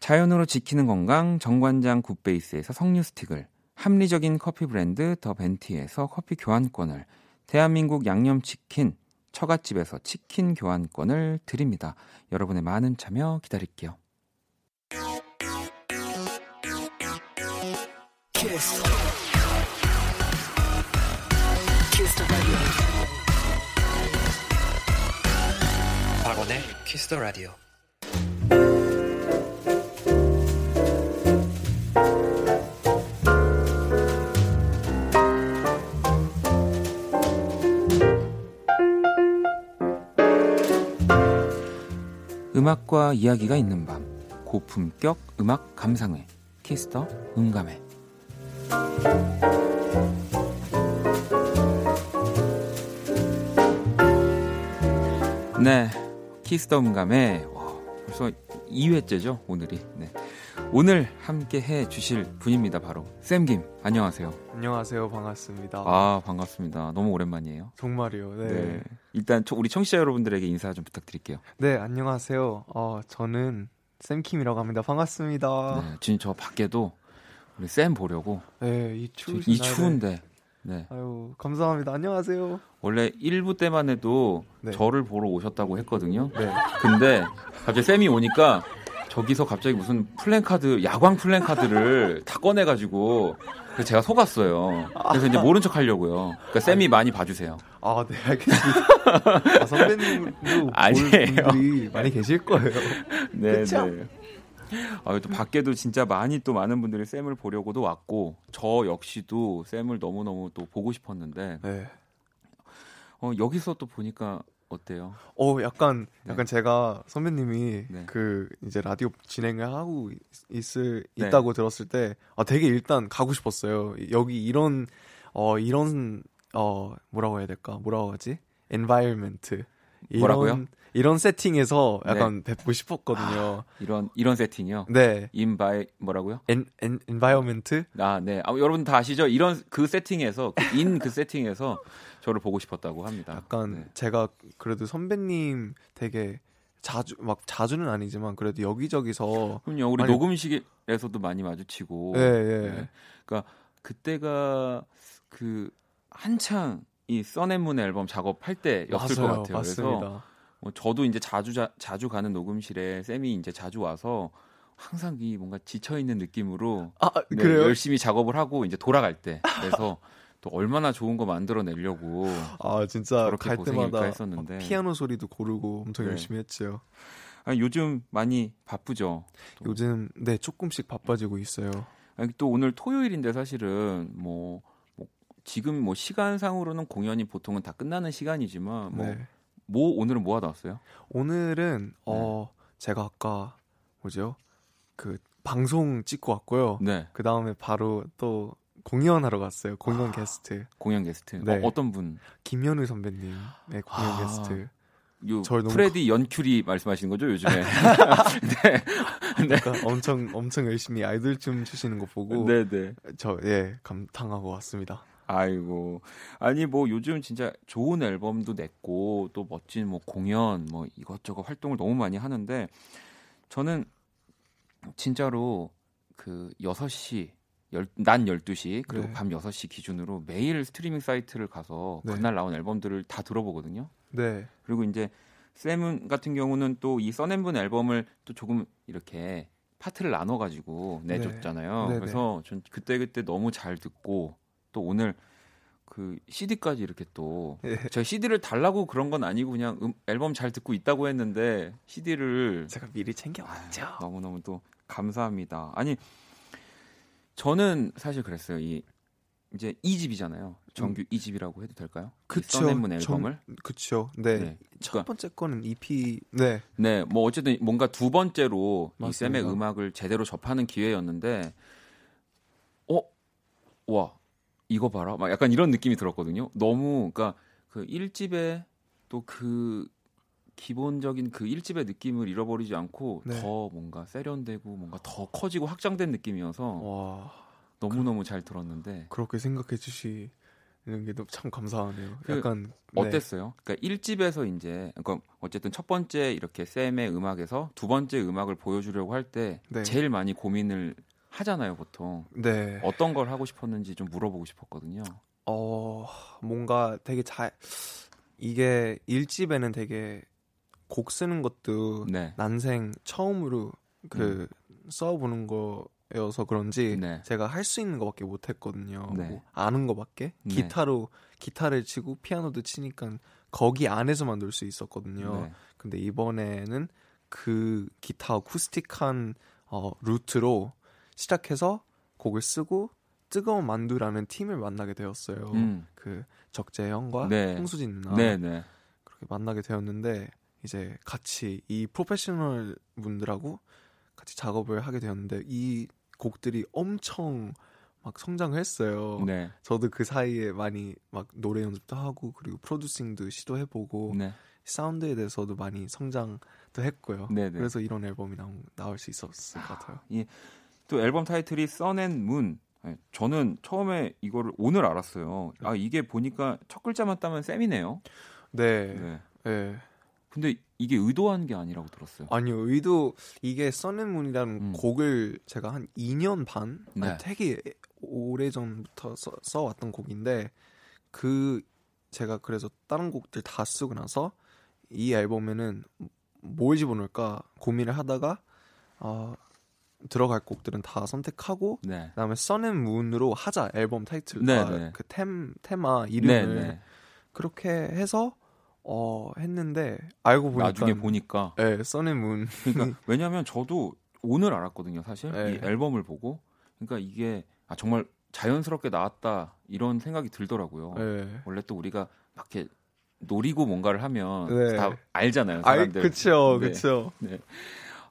자연으로 지키는 건강 정관장 Good Base에서 석류 스틱을 합리적인 커피 브랜드 더 벤티에서 커피 교환권을 대한민국 양념치킨 처갓집에서 치킨 교환권을 드립니다. 여러분의 많은 참여 기다릴게요. 키스. 키스 박원의 키스 더 라디오. 음악과 이야기가 있는 밤. 고품격 음악 감상회. Kiss the 음감회. 네. Kiss the 음감회. 와, 벌써 2회째죠 오늘이. 네. 오늘 함께 해 주실 분입니다. 바로 샘김. 안녕하세요. 안녕하세요. 반갑습니다. 아, 반갑습니다. 너무 오랜만이에요. 정말이요. 네. 네. 일단 우리 청취자 여러분들에게 인사 좀 부탁드릴게요. 네, 안녕하세요. 어, 저는 쌤킴이라고 합니다. 반갑습니다. 네, 지금 저 밖에도 우리 쌤 보려고. 네, 이 추운 이 추운데. 네. 아유, 감사합니다. 안녕하세요. 원래 1부 때만 해도 네. 저를 보러 오셨다고 했거든요. 네. 근데 갑자기 쌤이 오니까 저기서 갑자기 무슨 플랜카드 야광 플랜카드를 다 꺼내가지고 그래서 제가 속았어요. 그래서 이제 모른 척 하려고요. 그러니까 쌤이 많이 봐주세요. 아, 네, 알겠습니다. 아, 선배님도 아니에요. 분들이 많이 계실 거예요. 네, 그쵸? 네. 아, 또 밖에도 진짜 많이 또 많은 분들이 쌤을 보려고도 왔고 저 역시도 쌤을 너무 너무 또 보고 싶었는데. 네. 어, 여기서 또 보니까 어때요? 어, 약간 네. 약간 제가 선배님이 네. 그 이제 라디오 진행을 하고 있을 네. 있다고 들었을 때 아, 되게 일단 가고 싶었어요. 여기 이런 어 이런 어 뭐라고 해야 될까? 뭐라고 하지? environment. 뭐라고요? 이런 세팅에서 약간 네. 뵙고 싶었거든요. 아, 이런 이런 세팅이요? 네. envi 뭐라고요? en, en environment? 아, 네. 아, 여러분 다 아시죠? 이런 그 세팅에서 인그 그 세팅에서 저를 보고 싶었다고 합니다. 약간 네. 제가 그래도 선배님 되게 자주 막 자주는 아니지만 그래도 여기저기서 그럼요. 우리 많이... 녹음실에서도 많이 마주치고. 네, 네. 네. 그러니까 그때가 그 한창 이 써낸문 앨범 작업할 때였을 맞아요, 것 같아요. 맞습니다. 그래서 뭐 저도 이제 자주 자, 자주 가는 녹음실에 쌤이 이제 자주 와서 항상 이 뭔가 지쳐 있는 느낌으로 아, 네, 열심히 작업을 하고 이제 돌아갈 때 그래서 또 얼마나 좋은 거 만들어내려고 아 진짜 갈 때마다 했었는데. 피아노 소리도 고르고 엄청 네. 열심히 했죠. 아니, 요즘 많이 바쁘죠. 또. 요즘 네 조금씩 바빠지고 있어요. 아니, 또 오늘 토요일인데 사실은 뭐, 뭐, 지금 뭐 시간상으로는 공연이 보통은 다 끝나는 시간이지만 뭐, 네. 뭐 오늘은 뭐 하다 왔어요? 오늘은 어, 네. 어 제가 아까 뭐죠 그 방송 찍고 왔고요. 네. 그 다음에 바로 또 공연하러 갔어요. 공연 아, 게스트. 공연 게스트. 네. 어, 떤 분? 김현우 선배님. 네, 공연 아, 게스트. 요 프레디 너무... 연큐리 말씀하시는 거죠 요즘에? 네. 네. 그러니까 엄청 엄청 열심히 아이돌 춤 추시는 거 보고 네네. 네. 저예 감탄하고 왔습니다. 아이고 아니 뭐 요즘 진짜 좋은 앨범도 냈고 또 멋진 뭐 공연 뭐 이것저것 활동을 너무 많이 하는데 저는 진짜로 그 6시 열, 난 12시 그리고 네. 밤 6시 기준으로 매일 스트리밍 사이트를 가서 네. 그날 나온 앨범들을 다 들어보거든요. 네. 그리고 이제 쌤은 같은 경우는 또 이 써낸분 앨범을 또 조금 이렇게 파트를 나눠 가지고 내줬잖아요. 네. 그래서 전 그때 그때 너무 잘 듣고 또 오늘 그 CD까지 이렇게 또 예. 제가 CD를 달라고 그런 건 아니고 그냥 음, 앨범 잘 듣고 있다고 했는데 CD를 제가 미리 챙겨왔죠. 너무 너무 또 감사합니다. 아니 저는 사실 그랬어요. 이 이제 2집이잖아요. 정규 음. 2집이라고 해도 될까요? 그쵸. 써낸문 앨범을. 정, 그쵸. 네. 네. 첫 그러니까, 번째 거는 EP. 네. 네. 뭐 어쨌든 뭔가 두 번째로 맞습니다. 이 쌤의 음악을 제대로 접하는 기회였는데 어? 와. 이거 봐라. 막 약간 이런 느낌이 들었거든요. 너무 그러니까 그 1집에 또 그 기본적인 그 1집의 느낌을 잃어버리지 않고 네. 더 뭔가 세련되고 뭔가 더 커지고 확장된 느낌이어서 와. 너무너무 그, 잘 들었는데 그렇게 생각해 주시는 게참 감사하네요. 그 약간 네. 어땠어요? 그러니까 1집에서 이제 그러니까 어쨌든 첫 번째 이렇게 쌤의 음악에서 두 번째 음악을 보여주려고 할때 네. 제일 많이 고민을 하잖아요, 보통. 네. 어떤 걸 하고 싶었는지 좀 물어보고 싶었거든요. 어, 뭔가 되게 잘 이게 1집에는 되게 곡 쓰는 것도 네. 난생 처음으로 그 음. 써보는 거여서 그런지 네. 제가 할 수 있는 것밖에 못 했거든요. 네. 뭐 아는 것밖에 네. 기타로 기타를 치고 피아노도 치니까 거기 안에서만 놀 수 있었거든요. 네. 근데 이번에는 그 기타 어쿠스틱한 어, 루트로 시작해서 곡을 쓰고 뜨거운 만두라는 팀을 만나게 되었어요. 음. 그 적재형과 네. 홍수진 누나 네, 네. 그렇게 만나게 되었는데 이제 같이 이 프로페셔널 분들하고 같이 작업을 하게 되었는데 이 곡들이 엄청 막 성장을 했어요. 네. 저도 그 사이에 많이 막 노래 연습도 하고 그리고 프로듀싱도 시도해보고 네. 사운드에 대해서도 많이 성장도 했고요. 네네. 네. 그래서 이런 앨범이 나올 수 있었을 것 같아요. 예. 또 앨범 타이틀이 써낸 문. 네, 저는 처음에 이거를 오늘 알았어요. 아 이게 보니까 첫 글자만 따면 쌤이네요. 네. 네. 네. 근데 이게 의도한 게 아니라고 들었어요. 아니요, 의도 이게 써낸문이라는 음. 곡을 제가 한 2년 반, 네. 아니, 되게 오래 전부터 써, 써왔던 곡인데 그 제가 그래서 다른 곡들 다 쓰고 나서 이 앨범에는 뭘 집어넣을까 고민을 하다가 어, 들어갈 곡들은 다 선택하고 네. 그다음에 써낸문으로 하자 앨범 타이틀과 네, 네. 그 템, 테마 이름을 네, 네. 그렇게 해서 어 했는데 알고 보니까 나중에 보니까 예, 써낸문 그러니까 왜냐하면 저도 오늘 알았거든요, 사실 네. 이 앨범을 보고 그러니까 이게 아 정말 자연스럽게 나왔다 이런 생각이 들더라고요. 네. 원래 또 우리가 막 이렇게 노리고 뭔가를 하면 네. 다 알잖아요, 사람들. 그렇죠, 그렇죠. 네.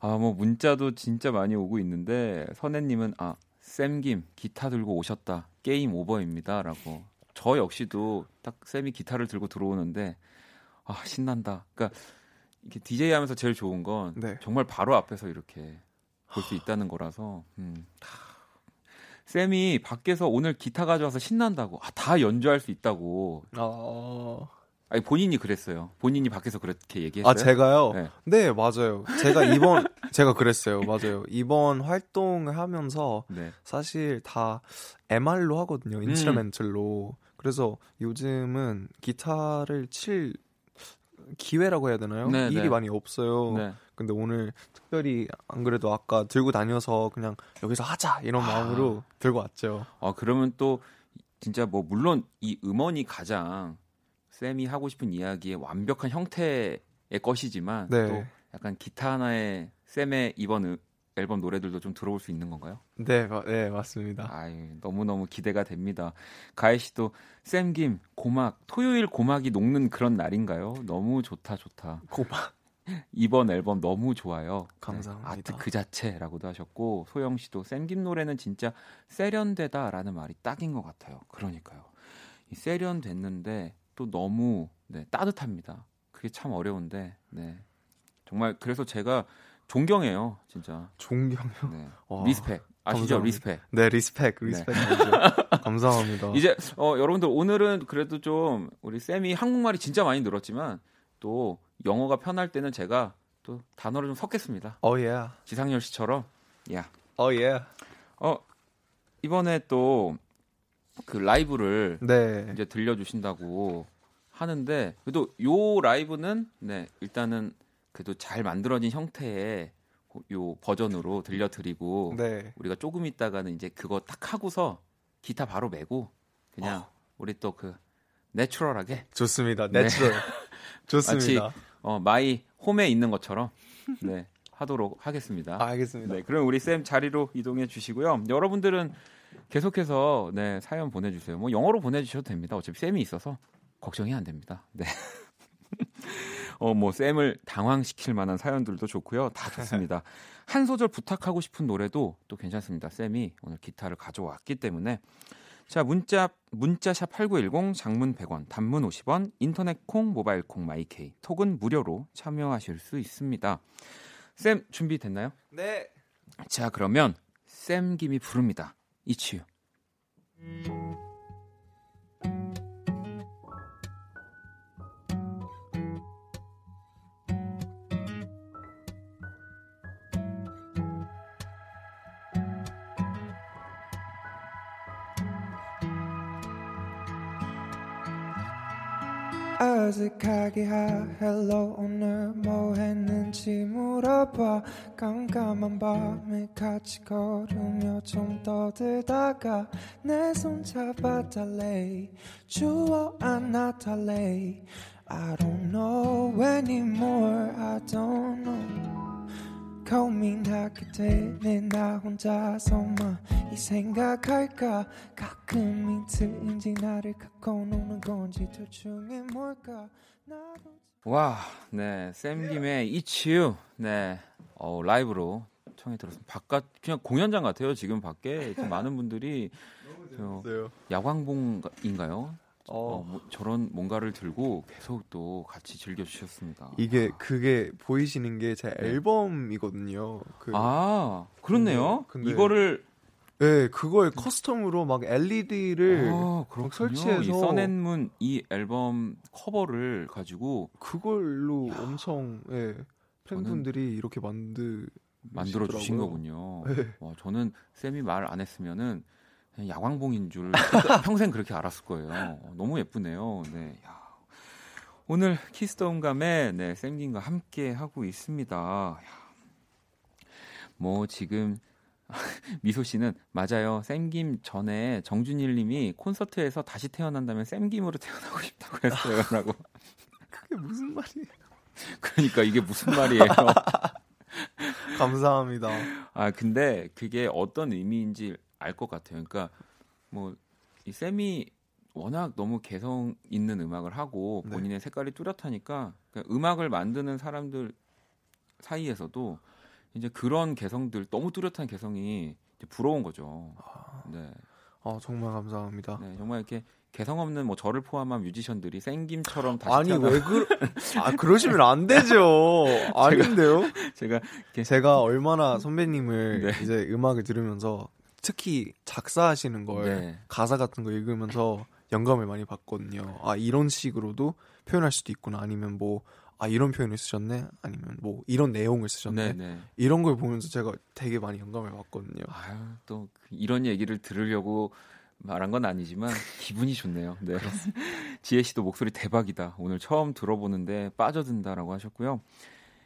아, 뭐 문자도 진짜 많이 오고 있는데 선혜님은 아 쌤김 기타 들고 오셨다 게임 오버입니다라고. 저 역시도 딱 쌤이 기타를 들고 들어오는데 아 신난다. 그러니까 이게 DJ 하면서 제일 좋은 건 네. 정말 바로 앞에서 이렇게 볼 수 있다는 거라서. 음. 쌤이 밖에서 오늘 기타 가져와서 신난다고. 아, 다 연주할 수 있다고. 어... 아니 본인이 그랬어요. 본인이 밖에서 그렇게 얘기했어요. 아 제가요? 네, 네 맞아요. 제가 이번 제가 그랬어요. 맞아요. 이번 활동을 하면서 네. 사실 다 MR로 하거든요. 인스트루멘틀로. 음. 그래서 요즘은 기타를 칠 기회라고 해야 되나요? 네, 일이 네. 많이 없어요. 네. 근데 오늘 특별히 안 그래도 아까 들고 다녀서 그냥 여기서 하자 이런 아. 마음으로 아. 들고 왔죠. 아 그러면 또 진짜 뭐 물론 이 음원이 가장 쌤이 하고 싶은 이야기의 완벽한 형태의 것이지만 네. 또 약간 기타 하나에 쌤의 이번 음, 앨범 노래들도 좀 들어볼 수 있는 건가요? 네, 네 맞습니다. 아유, 너무너무 기대가 됩니다. 가혜 씨도 쌤김 고막 토요일 고막이 녹는 그런 날인가요? 너무 좋다 좋다. 고막 이번 앨범 너무 좋아요. 감사합니다. 네, 아트 그 자체라고도 하셨고 소영 씨도 쌤김 노래는 진짜 세련되다라는 말이 딱인 것 같아요. 그러니까요. 이 세련됐는데 또 너무 네, 따뜻합니다. 그게 참 어려운데 네. 정말 그래서 제가 존경해요, 진짜. 존경요? 네. Respect. 아시죠? 감사합니다. Respect. 네, respect. Respect. 네. 감사합니다. 이제 어, 여러분들 오늘은 그래도 좀 우리 쌤이 한국말이 진짜 많이 늘었지만 또 영어가 편할 때는 제가 또 단어를 좀 섞겠습니다. 어, oh, 예. Yeah. 지상열 씨처럼. 야. 어, 예. 어, 이번에 또 그 라이브를 네. 이제 들려주신다고 하는데 그래도 요 라이브는 네 일단은 그래도 잘 만들어진 형태의 요 버전으로 들려드리고 네. 우리가 조금 있다가는 이제 그거 딱 하고서 기타 바로 메고 그냥 어. 우리 또 그 natural하게 좋습니다. natural 네. 좋습니다. 마치 어, my home에 있는 것처럼 네 하도록 하겠습니다. 아, 알겠습니다. 네, 그럼 우리 쌤 자리로 이동해 주시고요. 여러분들은 계속해서 네 사연 보내주세요. 뭐 영어로 보내주셔도 됩니다. 어차피 쌤이 있어서 걱정이 안 됩니다. 네. 어, 뭐, 쌤을 당황시킬 만한 사연들도 좋고요. 다 좋습니다. 한 소절 부탁하고 싶은 노래도 또 괜찮습니다. 쌤이 오늘 기타를 가져왔기 때문에. 자, 문자, 문자샵 8910, 장문 100원, 단문 50원, 인터넷 콩, 모바일 콩, 마이케이, 톡은 무료로 참여하실 수 있습니다. 쌤, 준비됐나요? 네. 자, 그러면 쌤 김이 부릅니다. 이치유. 어색하게 하 헬로 오늘 뭐 했는지 물어봐. 깜깜한 밤에 같이 걸으며 좀 떠들다가 내 손 잡아달래. 주워 안아달래. I don't know anymore I don't know 고민하게 되네. 나 혼자서만 이 생각할까? 가끔 힌트인지 나를 갖고 노는 건지 둘 중에 뭘까? 나도 와, 네, 샘김의 It's You, 네, 어, 라이브로 청해 들었습니다. 바깥 그냥 공연장 같아요. 지금 밖에. 많은 분들이 야광봉인가요? 어. 어, 뭐 저런 뭔가를 들고 계속 또 같이 즐겨 주셨습니다. 이게 아. 그게 보이시는 게제 네. 앨범이거든요. 그, 아 그렇네요. 근데, 근데, 이거를 네 그거에 커스텀으로 막 LED를 아, 막 설치해서 이 써낸문 이 앨범 커버를 가지고 그걸로 야. 엄청 예, 팬분들이 이렇게 만드 만들어 주신 거군요. 네. 와, 저는 쌤이 말 안 했으면은 야광봉인 줄 평생 그렇게 알았을 거예요. 어, 너무 예쁘네요. 네. 야. 오늘 Kiss the 음감회 네, 샘김과 함께 하고 있습니다. 야. 뭐 지금 미소 씨는 맞아요. 샘김 전에 정준일 님이 콘서트에서 다시 태어난다면 샘김으로 태어나고 싶다고 했어요라고. 그게 무슨 말이에요? 그러니까 이게 무슨 말이에요? 감사합니다. 아 근데 그게 어떤 의미인지 알 것 같아요. 그러니까 뭐 이 쌤이 워낙 너무 개성 있는 음악을 하고 네. 본인의 네. 색깔이 뚜렷하니까 그러니까 음악을 만드는 사람들 사이에서도 이제 그런 개성들 너무 뚜렷한 개성이 부러운 거죠. 아. 네. 아 정말 감사합니다. 네, 정말 이렇게 개성 없는 뭐 저를 포함한 뮤지션들이 생김처럼 다시 아니 태어나... 왜 그? 아 그러시면 안 되죠. 아닌데요? 제가 제가, 제가 얼마나 선배님을 네. 이제 음악을 들으면서 특히 작사하시는 걸 네. 가사 같은 거 읽으면서 영감을 많이 받거든요. 아 이런 식으로도 표현할 수도 있구나. 아니면 뭐 아 이런 표현을 쓰셨네. 아니면 뭐 이런 내용을 쓰셨네. 네네. 네. 이런 걸 보면서 제가 되게 많이 영감을 받거든요. 아유 또 이런 얘기를 들으려고 말한 건 아니지만 기분이 좋네요. 네. 지혜 씨도 목소리 대박이다. 오늘 처음 들어보는데 빠져든다라고 하셨고요.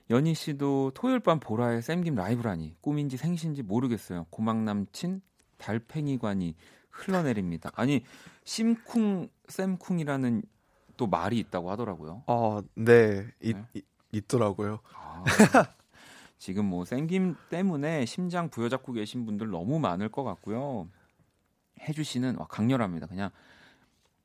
연희 씨도 토요일 밤 보라의 쌤김 라이브라니 꿈인지 생신지 모르겠어요. 고막 남친 달팽이관이 흘러내립니다. 아니 심쿵 쌤쿵이라는 또 말이 있다고 하더라고요. 아, 네, 있, 네? 있더라고요. 아, 지금 뭐 쌤김 때문에 심장 부여잡고 계신 분들 너무 많을 것 같고요. 해주 씨는 와 강렬합니다. 그냥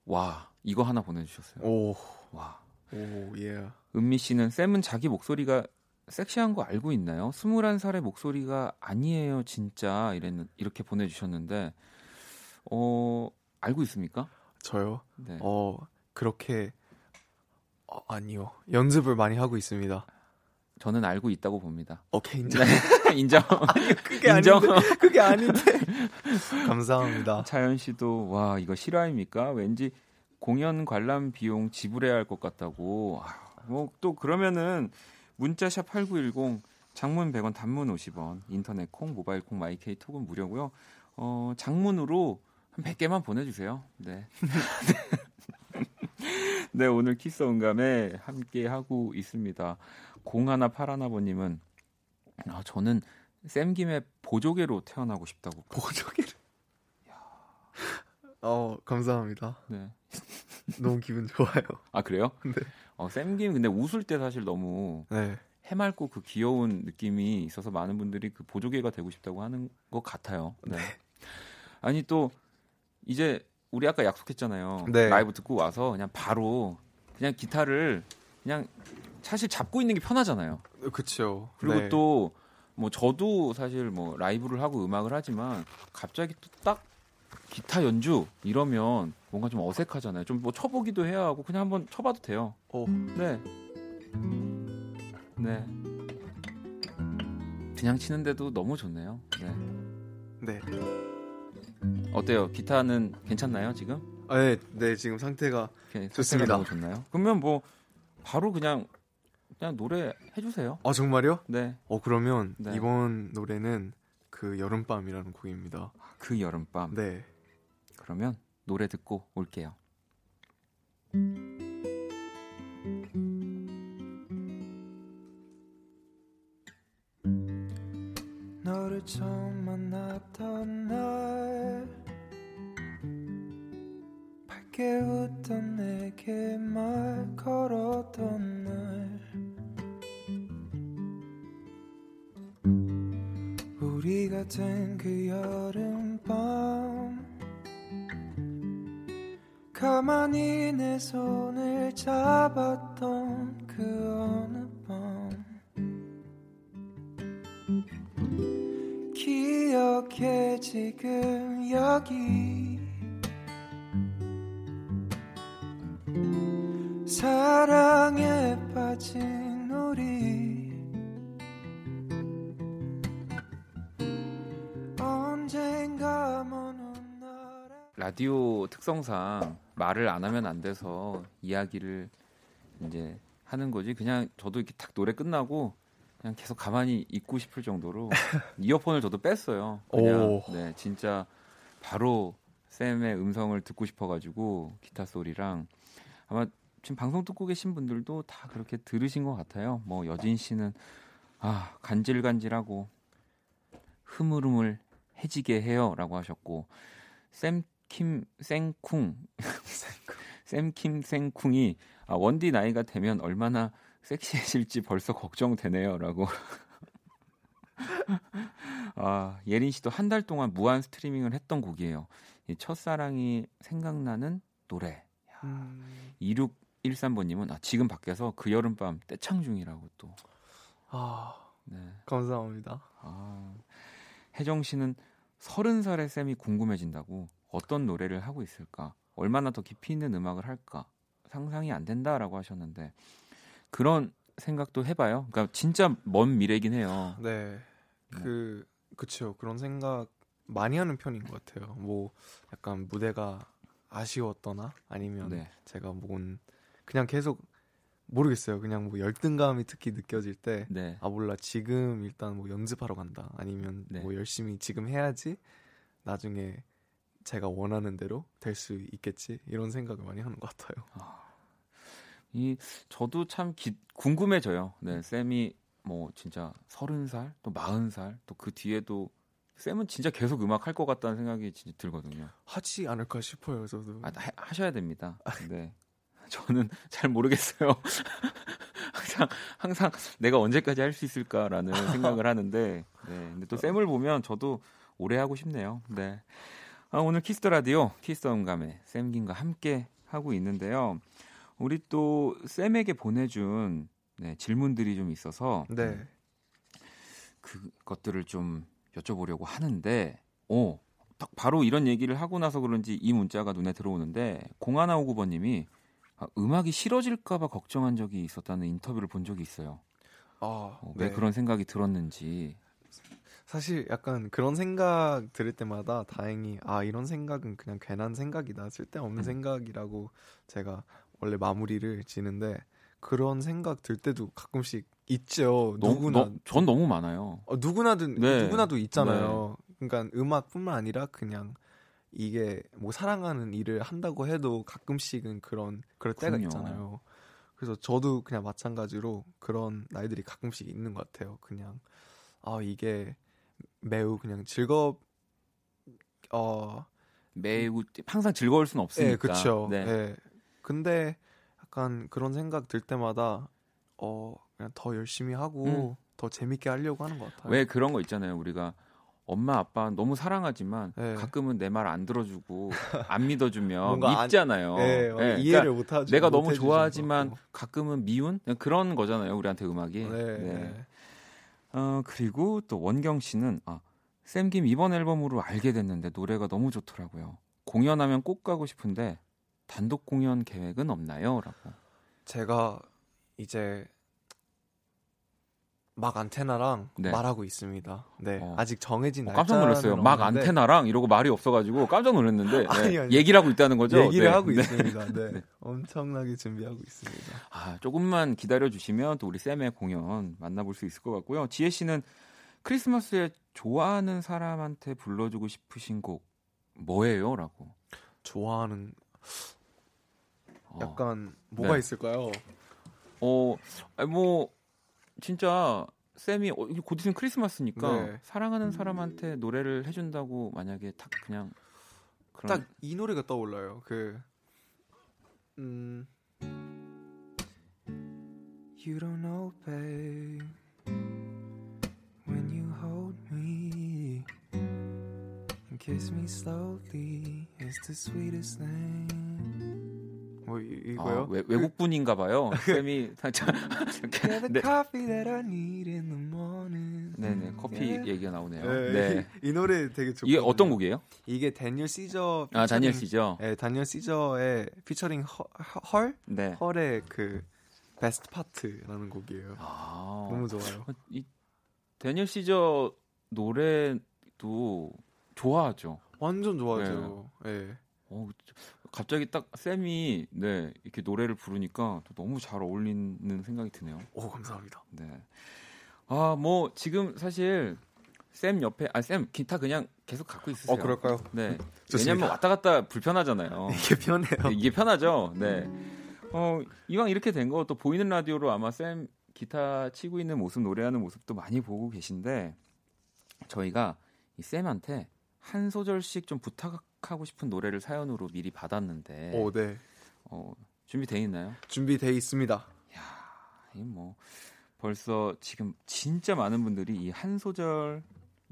와 이거 하나 보내주셨어요. 오, 와. 오, 예. 은미 씨는 쌤은 자기 목소리가 섹시한 거 알고 있나요? 21살의 목소리가 아니에요, 진짜. 이랬, 이렇게 보내주셨는데, 어, 알고 있습니까? 저요? 네. 어, 그렇게, 어, 아니요. 연습을 많이 하고 있습니다. 저는 알고 있다고 봅니다. 오케이, 인정. 네, 인정. 아니요, 그게 인정. 아닌데. 그게 아닌데. 감사합니다. 차연 씨도, 와, 이거 실화입니까? 왠지 공연 관람 비용 지불해야 할 것 같다고. 뭐 또 그러면은 문자샵 8910 장문 100원 단문 50원 인터넷 콩 모바일 콩 my K 톡은 무료고요. 어, 장문으로 한 100개만 보내 주세요. 네. 네, 오늘 Kiss the 음감회 함께 하고 있습니다. 공하나 파라나버님은 아, 저는 쌤김의 보조개로 태어나고 싶다고. 보조개를? 어, 감사합니다. 네. 너무 기분 좋아요. 아, 그래요? 네. 어, 쌤김 근데 웃을 때 사실 너무 네. 해맑고 그 귀여운 느낌이 있어서 많은 분들이 그 보조개가 되고 싶다고 하는 것 같아요. 네. 네. 아니 또 이제 우리 아까 약속했잖아요. 네. 라이브 듣고 와서 그냥 바로 그냥 기타를 그냥 사실 잡고 있는 게 편하잖아요. 그렇죠. 그리고 네. 또뭐 저도 사실 뭐 라이브를 하고 음악을 하지만 갑자기 또딱 기타 연주 이러면 뭔가 좀 어색하잖아요. 좀 뭐 쳐보기도 해야 하고 그냥 한번 쳐봐도 돼요. 오. 네. 네. 그냥 치는데도 너무 좋네요. 네. 네. 어때요? 기타는 괜찮나요 지금? 아, 네, 네 지금 상태가 좋습니다. 너무 좋나요? 그러면 뭐 바로 그냥 그냥 노래 해주세요. 아 정말요? 네. 어 그러면 네. 이번 노래는 그 여름밤이라는 곡입니다. 그 여름밤. 네. 그러면 노래 듣고 올게요. 너를 처음 만났던 날 밝게 웃던 내게 말 걸었던 날 우리가 된 그 여 가만히 내 손을 잡았던 그 어느 밤. 기억해 지금 여기. 사랑에 빠진 우리. 라디오 특성상 말을 안 하면 안 돼서 이야기를 이제 하는 거지. 그냥 저도 이렇게 탁 노래 끝나고 그냥 계속 가만히 있고 싶을 정도로 이어폰을 저도 뺐어요. 그냥 오. 네 진짜 바로 쌤의 음성을 듣고 싶어가지고 기타 소리랑 아마 지금 방송 듣고 계신 분들도 다 그렇게 들으신 것 같아요. 뭐 여진 씨는 아 간질간질하고 흐물흐물 해지게 해요라고 하셨고 쌤 킴 생쿵 샘킴 생쿵이 아, 원디 나이가 되면 얼마나 섹시해질지 벌써 걱정되네요라고. 아, 예린 씨도 한 달 동안 무한 스트리밍을 했던 곡이에요. 이 첫사랑이 생각나는 노래. 음... 2613번님은 아, 지금 밖에서 그 여름밤 떼창 중이라고 또. 아, 네. 감사합니다. 아, 혜정 씨는 서른 살의 쌤이 궁금해진다고. 어떤 노래를 하고 있을까? 얼마나 더 깊이 있는 음악을 할까? 상상이 안 된다라고 하셨는데 그런 생각도 해봐요. 그러니까 진짜 먼 미래긴 해요. 네, 네. 그 그쵸 그런 생각 많이 하는 편인 것 같아요. 뭐 약간 무대가 아쉬웠거나 아니면 네. 제가 뭔 그냥 계속 모르겠어요. 그냥 뭐 열등감이 특히 느껴질 때, 네. 아 몰라 지금 일단 뭐 연습하러 간다. 아니면 네. 뭐 열심히 지금 해야지 나중에 제가 원하는 대로 될 수 있겠지 이런 생각을 많이 하는 것 같아요. 아, 이 저도 참 기, 궁금해져요. 네, 쌤이 뭐 진짜 서른 살, 또 마흔 살, 또 그 뒤에도 쌤은 진짜 계속 음악 할 것 같다는 생각이 진짜 들거든요. 하지 않을까 싶어요, 저도. 아, 하, 하셔야 됩니다. 네. 저는 잘 모르겠어요. 항상 항상 내가 언제까지 할 수 있을까라는 생각을 하는데, 네. 근데 또 쌤을 보면 저도 오래 하고 싶네요. 네. 아, 오늘 Kiss the Radio Kiss the 음감회 샘김과 함께 하고 있는데요. 우리 또 쌤에게 보내준 네, 질문들이 좀 있어서 네. 그것들을 좀 여쭤보려고 하는데, 오, 딱 바로 이런 얘기를 하고 나서 그런지 이 문자가 눈에 들어오는데 0159번님이 아, 음악이 싫어질까봐 걱정한 적이 있었다는 인터뷰를 본 적이 있어요. 아, 어, 왜 네. 그런 생각이 들었는지 사실 약간 그런 생각 들을 때마다 다행히 아 이런 생각은 그냥 괜한 생각이다 쓸데없는 음. 생각이라고 제가 원래 마무리를 지는데 그런 생각 들 때도 가끔씩 있죠. 너, 누구나 너, 전 너무 많아요. 어, 누구나든 네. 누구나도 있잖아요. 네. 그러니까 음악뿐만 아니라 그냥 이게 뭐 사랑하는 일을 한다고 해도 가끔씩은 그런 그럴 때가 그럼요. 있잖아요. 그래서 저도 그냥 마찬가지로 그런 날들이 가끔씩 있는 것 같아요. 그냥 아 이게 매우 그냥 즐겁 어 매우 항상 즐거울 수는 없으니까. 네, 그렇죠. 네. 네. 근데 약간 그런 생각 들 때마다 어 그냥 더 열심히 하고 음. 더 재밌게 하려고 하는 것 같아요. 왜 그런 거 있잖아요. 우리가 엄마 아빠 너무 사랑하지만 네. 가끔은 내 말 안 들어주고 안 믿어주면 밉잖아요. 네, 네. 이해를 그러니까 못하죠. 내가 너무 좋아하지만 가끔은 미운 그런 거잖아요. 우리한테 음악이. 네. 네. 어 그리고 또 원경 씨는 아 샘김 이번 앨범으로 알게 됐는데 노래가 너무 좋더라고요. 공연하면 꼭 가고 싶은데 단독 공연 계획은 없나요?라고. 제가 이제 막 안테나랑 네. 말하고 있습니다. 네, 어. 아직 정해진 날. 어, 깜짝 놀랐어요. 막 없는데. 안테나랑 이러고 말이 없어가지고 깜짝 놀랐는데 아니, 아니. 얘기를 하고 있다는 거죠. 얘기를 네. 하고 네. 있습니다. 네. 네. 엄청나게 준비하고 있습니다. 아 조금만 기다려 주시면 또 우리 쌤의 공연 만나볼 수 있을 것 같고요. 지혜 씨는 크리스마스에 좋아하는 사람한테 불러주고 싶으신 곡 뭐예요?라고. 좋아하는 어. 약간 뭐가 네. 있을까요? 어, 뭐 진짜 쌤이 어, 곧 있으면 크리스마스니까 네. 사랑하는 사람한테 노래를 해준다고 만약에 딱 그냥 딱이 노래가 떠올라요. 그 음. You don't know, babe. When you hold me and kiss me slowly, it's the sweetest thing. 뭐 이거요? 아, 외, 외국 분인가 봐요. 쌤이 살짝 네. 네네 커피 yeah. 얘기가 나오네요. 네. 네. 이, 이, 노래 되게 좋고 이게 어떤 곡이에요? 이게 다니엘 시저 아 다니엘 시저. 네, 다니엘 시저의 피처링 헐 네. 헐의 그 베스트 파트라는 곡이에요. 아, 너무 좋아요. 이 다니엘 시저 노래도 좋아하죠. 완전 좋아하죠. 네. 네. 어, 갑자기 딱 쌤이 네 이렇게 노래를 부르니까 너무 잘 어울리는 생각이 드네요. 오 감사합니다. 네. 아 뭐 지금 사실 쌤 옆에 아 쌤 기타 그냥 계속 갖고 있으세요. 어 그럴까요? 네. 왜냐면 왔다 갔다 불편하잖아요. 이게 편해요. 네, 이게 편하죠. 네. 어 이왕 이렇게 된 거 또 보이는 라디오로 아마 쌤 기타 치고 있는 모습 노래하는 모습도 많이 보고 계신데 저희가 이 쌤한테 한 소절씩 좀 부탁 하고 싶은 노래를 사연으로 미리 받았는데. 오, 네. 어, 준비돼 있나요? 준비돼 있습니다. 야, 이뭐 벌써 지금 진짜 많은 분들이 이 한 소절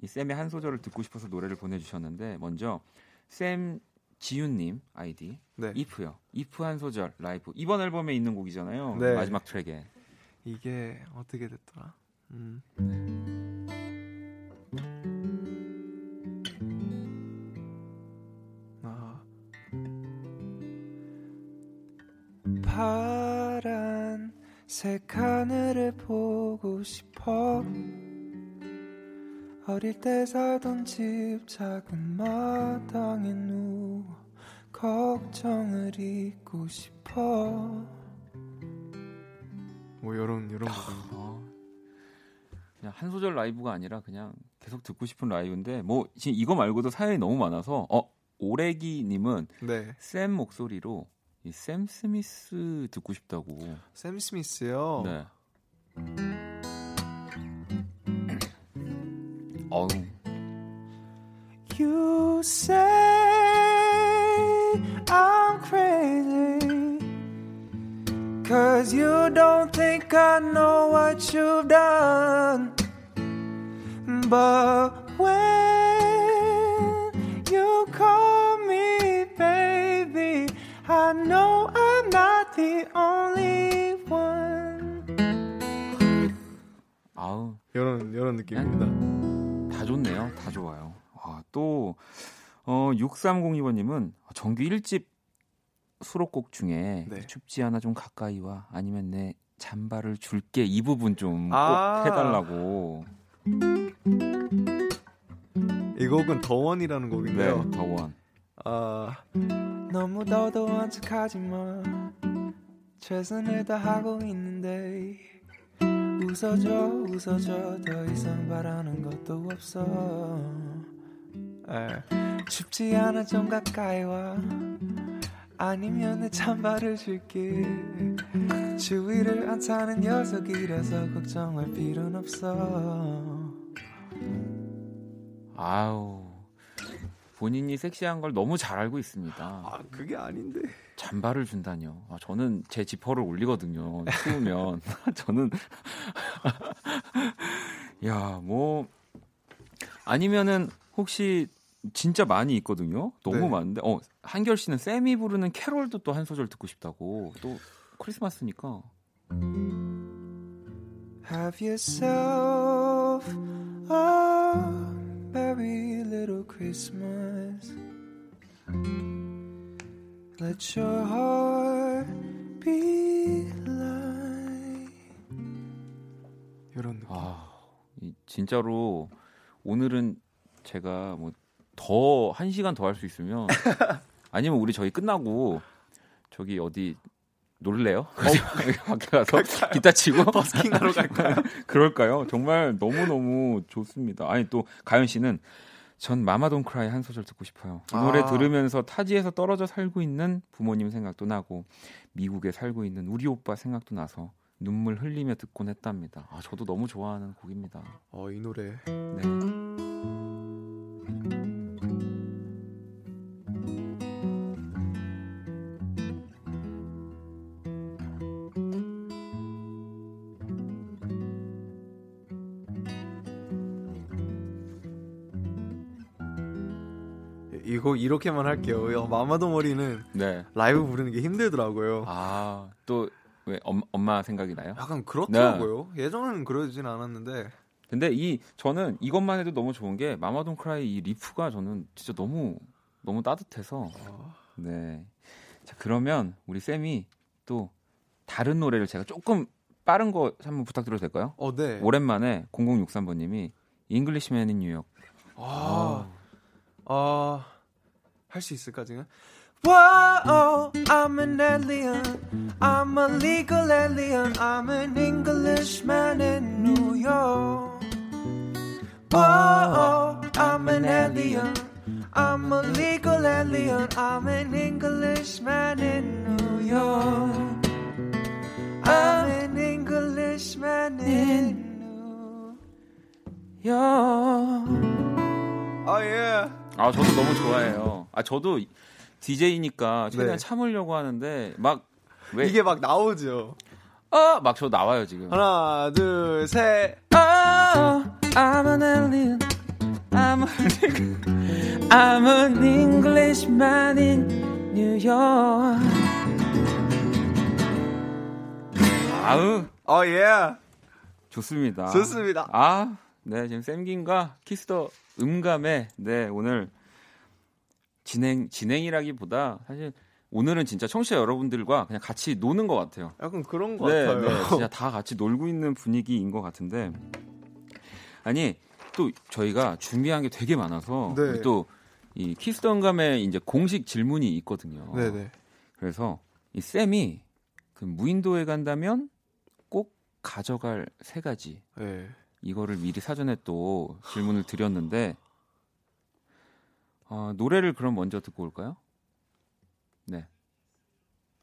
이 쌤의 한 소절을 듣고 싶어서 노래를 보내주셨는데 먼저 쌤 지윤님 아이디 네. 이프요. 이프 한 소절 라이브 이번 앨범에 있는 곡이잖아요. 네. 마지막 트랙에 이게 어떻게 됐더라? 음. 네. 색 하늘을 보고 싶어. 어릴 때 살던 집 작은 마당에 누워 걱정을 잊고 싶어. 뭐 이런 이런 어, 그냥 한 소절 라이브가 아니라 그냥 계속 듣고 싶은 라이브인데 뭐 지금 이거 말고도 사연이 너무 많아서 어 오래기님은 네. 쌤 목소리로 이 샘 스미스 듣고 싶다고. 샘 스미스요? 네. 어우. You say I'm crazy Cause you don't think I know what you've done But the only one. 아우 이런 이런 느낌입니다. 다 좋네요. 다 좋아요. 아, 또 어, 6302번님은 정규 1집 수록곡 중에 네. 춥지 않아 좀 가까이 와 아니면 내 잠바를 줄게 이 부분 좀꼭 아~ 해달라고. 이 곡은 더원이라는 곡인데요. 네, 더원. 아 너무 더더운 척하지 마 최선을 다하고 있는데 웃어줘 웃어줘. 더 이상 바라는 것도 없어. 네. 춥지 않아 좀 가까이 와. 아니면 내 찬바를 줄게. 주위를 안 타는 녀석이라서 걱정할 필요는 없어. 아우 본인이 섹시한 걸 너무 잘 알고 있습니다. 아 그게 아닌데. 잠바를 준다뇨. 아, 저는 제 지퍼를 올리거든요. 추우면 저는 야 뭐 아니면은 혹시 진짜 많이 있거든요. 너무 네. 많은데 어 한결 씨는 쌤이 부르는 캐롤도 또 한 소절 듣고 싶다고 또 크리스마스니까. Have yourself a merry little Christmas. Let your heart be light. 이런 느낌. 아, 진짜로 오늘은 제가 뭐 더 한 시간 더 할 수 있으면 아니면 우리 저희 끝나고 저기 어디 놀래요? 어? 밖에 가서 기타 치고 버스킹하러 갈까요? 그럴까요? 정말 너무 너무 좋습니다. 아니 또 가연 씨는 전 마마돈 크라이 한 소절 듣고 싶어요. 이 노래 아. 들으면서 타지에서 떨어져 살고 있는 부모님 생각도 나고 미국에 살고 있는 우리 오빠 생각도 나서 눈물 흘리며 듣곤 했답니다. 아, 저도 너무 좋아하는 곡입니다. 어, 이 노래. 네. 이렇게만 할게요. Mama Don't Worry는 네. 라이브 부르는 게 힘들더라고요. 아, 또 왜 엄마 생각이 나요? 약간 그렇더라고요. 네. 예전에는 그러진 않았는데. 근데 이 저는 이것만 해도 너무 좋은 게 Mama Don't Cry 이 riff가 저는 진짜 너무 너무 따뜻해서 아. 네. 자, 그러면 우리 쌤이 또 다른 노래를 제가 조금 빠른 거 한번 부탁드려도 될까요? 어, 네. 오랜만에 0063번 님이 잉글리시맨 인 뉴욕. 아. 아. 할수 있을까 지금? Whoa, I'm an alien. I'm a legal alien. I'm an Englishman in New York. Whoa, I'm an alien. I'm a legal alien. I'm an Englishman in New York. I'm an Englishman in New York. Oh yeah. 아 저도 너무 좋아해요. 아 저도 DJ니까 최대한 네. 참으려고 하는데 막 왜 이게 막 나오죠. 아, 막저 나와요 지금. 하나, 둘, 셋. Oh, I'm an alien. I'm an, I'm an Englishman in New York. 아우. 어, 예. Yeah. 좋습니다. 좋습니다. 아, 네, 지금 샘김과 Kiss the 음감회에 네 오늘 진행 진행이라기보다 사실 오늘은 진짜 청취자 여러분들과 그냥 같이 노는 것 같아요. 약간 그런 것 네, 같아요. 네, 진짜 다 같이 놀고 있는 분위기인 것 같은데 아니 또 저희가 준비한 게 되게 많아서 네. 또 이 Kiss the 음감회에 이제 공식 질문이 있거든요. 네네. 네. 그래서 이 쌤이 그 무인도에 간다면 꼭 가져갈 세 가지. 네. 이거를 미리 사전에 또 질문을 드렸는데 어, 노래를 그럼 먼저 듣고 올까요? 네.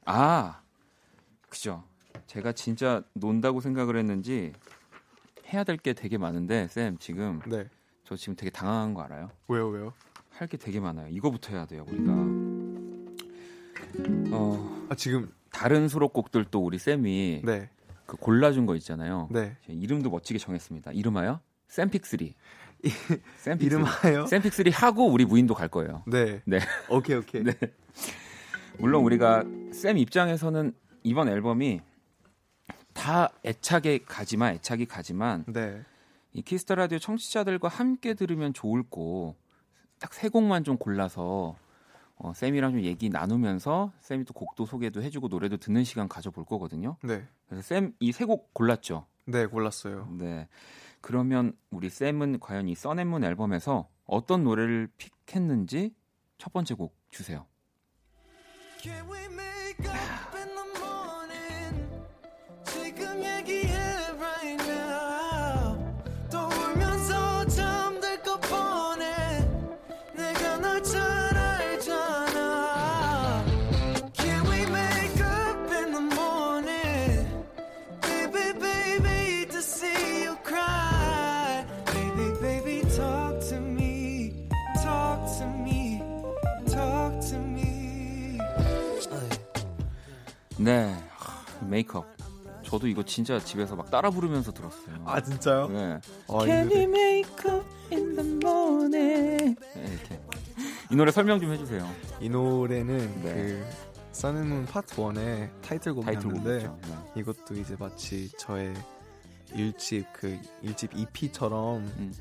아, 그죠. 제가 진짜 논다고 생각을 했는지 해야 될 게 되게 많은데 쌤 지금 네. 저 지금 되게 당황한 거 알아요? 왜요, 왜요? 할 게 되게 많아요. 이거부터 해야 돼요, 우리가. 어, 아, 지금 다른 수록곡들도 우리 쌤이 네. 그 골라준 거 있잖아요. 네. 이름도 멋지게 정했습니다. 이름하여 샘픽3. 샘픽3. 이름하여? 샘픽3 하고 우리 무인도 갈 거예요. 네. 네. 오케이, 오케이. 네. 물론 우리가 샘 입장에서는 이번 앨범이 다 애착에 가지만 애착이 가지만 네. 이 Kiss the Radio 청취자들과 함께 들으면 좋을 곡 딱 세 곡만 좀 골라서 어, 쌤이랑 좀 얘기 나누면서 쌤이 또 곡도 소개도 해주고 노래도 듣는 시간 가져볼 거거든요. 네. 그래서 쌤 이 세 곡 골랐죠. 네, 골랐어요. 네. 그러면 우리 쌤은 과연 이 Sun And Moon 앨범에서 어떤 노래를 pick했는지 첫 번째 곡 주세요. 네, Make Up. 저도 이거 진짜 집에서 막 따라 부르면서 들었어요. 아 진짜요? 네. 아, Can you make up in the morning? 네, 이렇게. 이 노래 설명 좀 해주세요. 이 노래는 네. 그 Sun And Moon Part 1의 타이틀곡이었는데 네. 이것도 이제 마치 저의 일집 그 일집 EP처럼 음.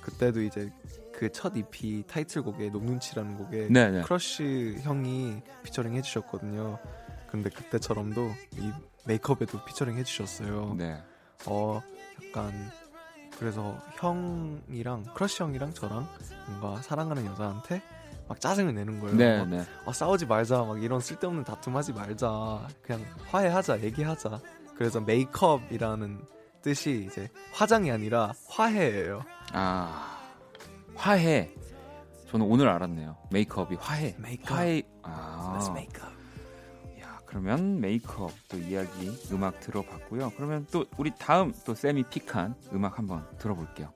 그때도 이제 그 첫 EP 타이틀곡에 No 눈치라는 곡에 네네. 네. 크러쉬 형이 피처링 해주셨거든요. 근데 그때처럼도 이 Make Up에도 피처링 해주셨어요. 네. 어 약간 그래서 형이랑 크러쉬 형이랑 저랑 뭔가 사랑하는 여자한테 막 짜증을 내는 거예요. 네, 막, 네. 아, 싸우지 말자, 막 이런 쓸데없는 다툼하지 말자, 그냥 화해하자, 얘기하자. 그래서 Make Up이라는 뜻이 이제 화장이 아니라 화해예요. 아 화해. 저는 오늘 알았네요. Make up이 화해. Make up. 화해. 아. Let's make up. 야, 그러면 메이크업 또 이야기 음악 들어봤고요. 그러면 또 우리 다음 또 세미 픽한 음악 한번 들어볼게요.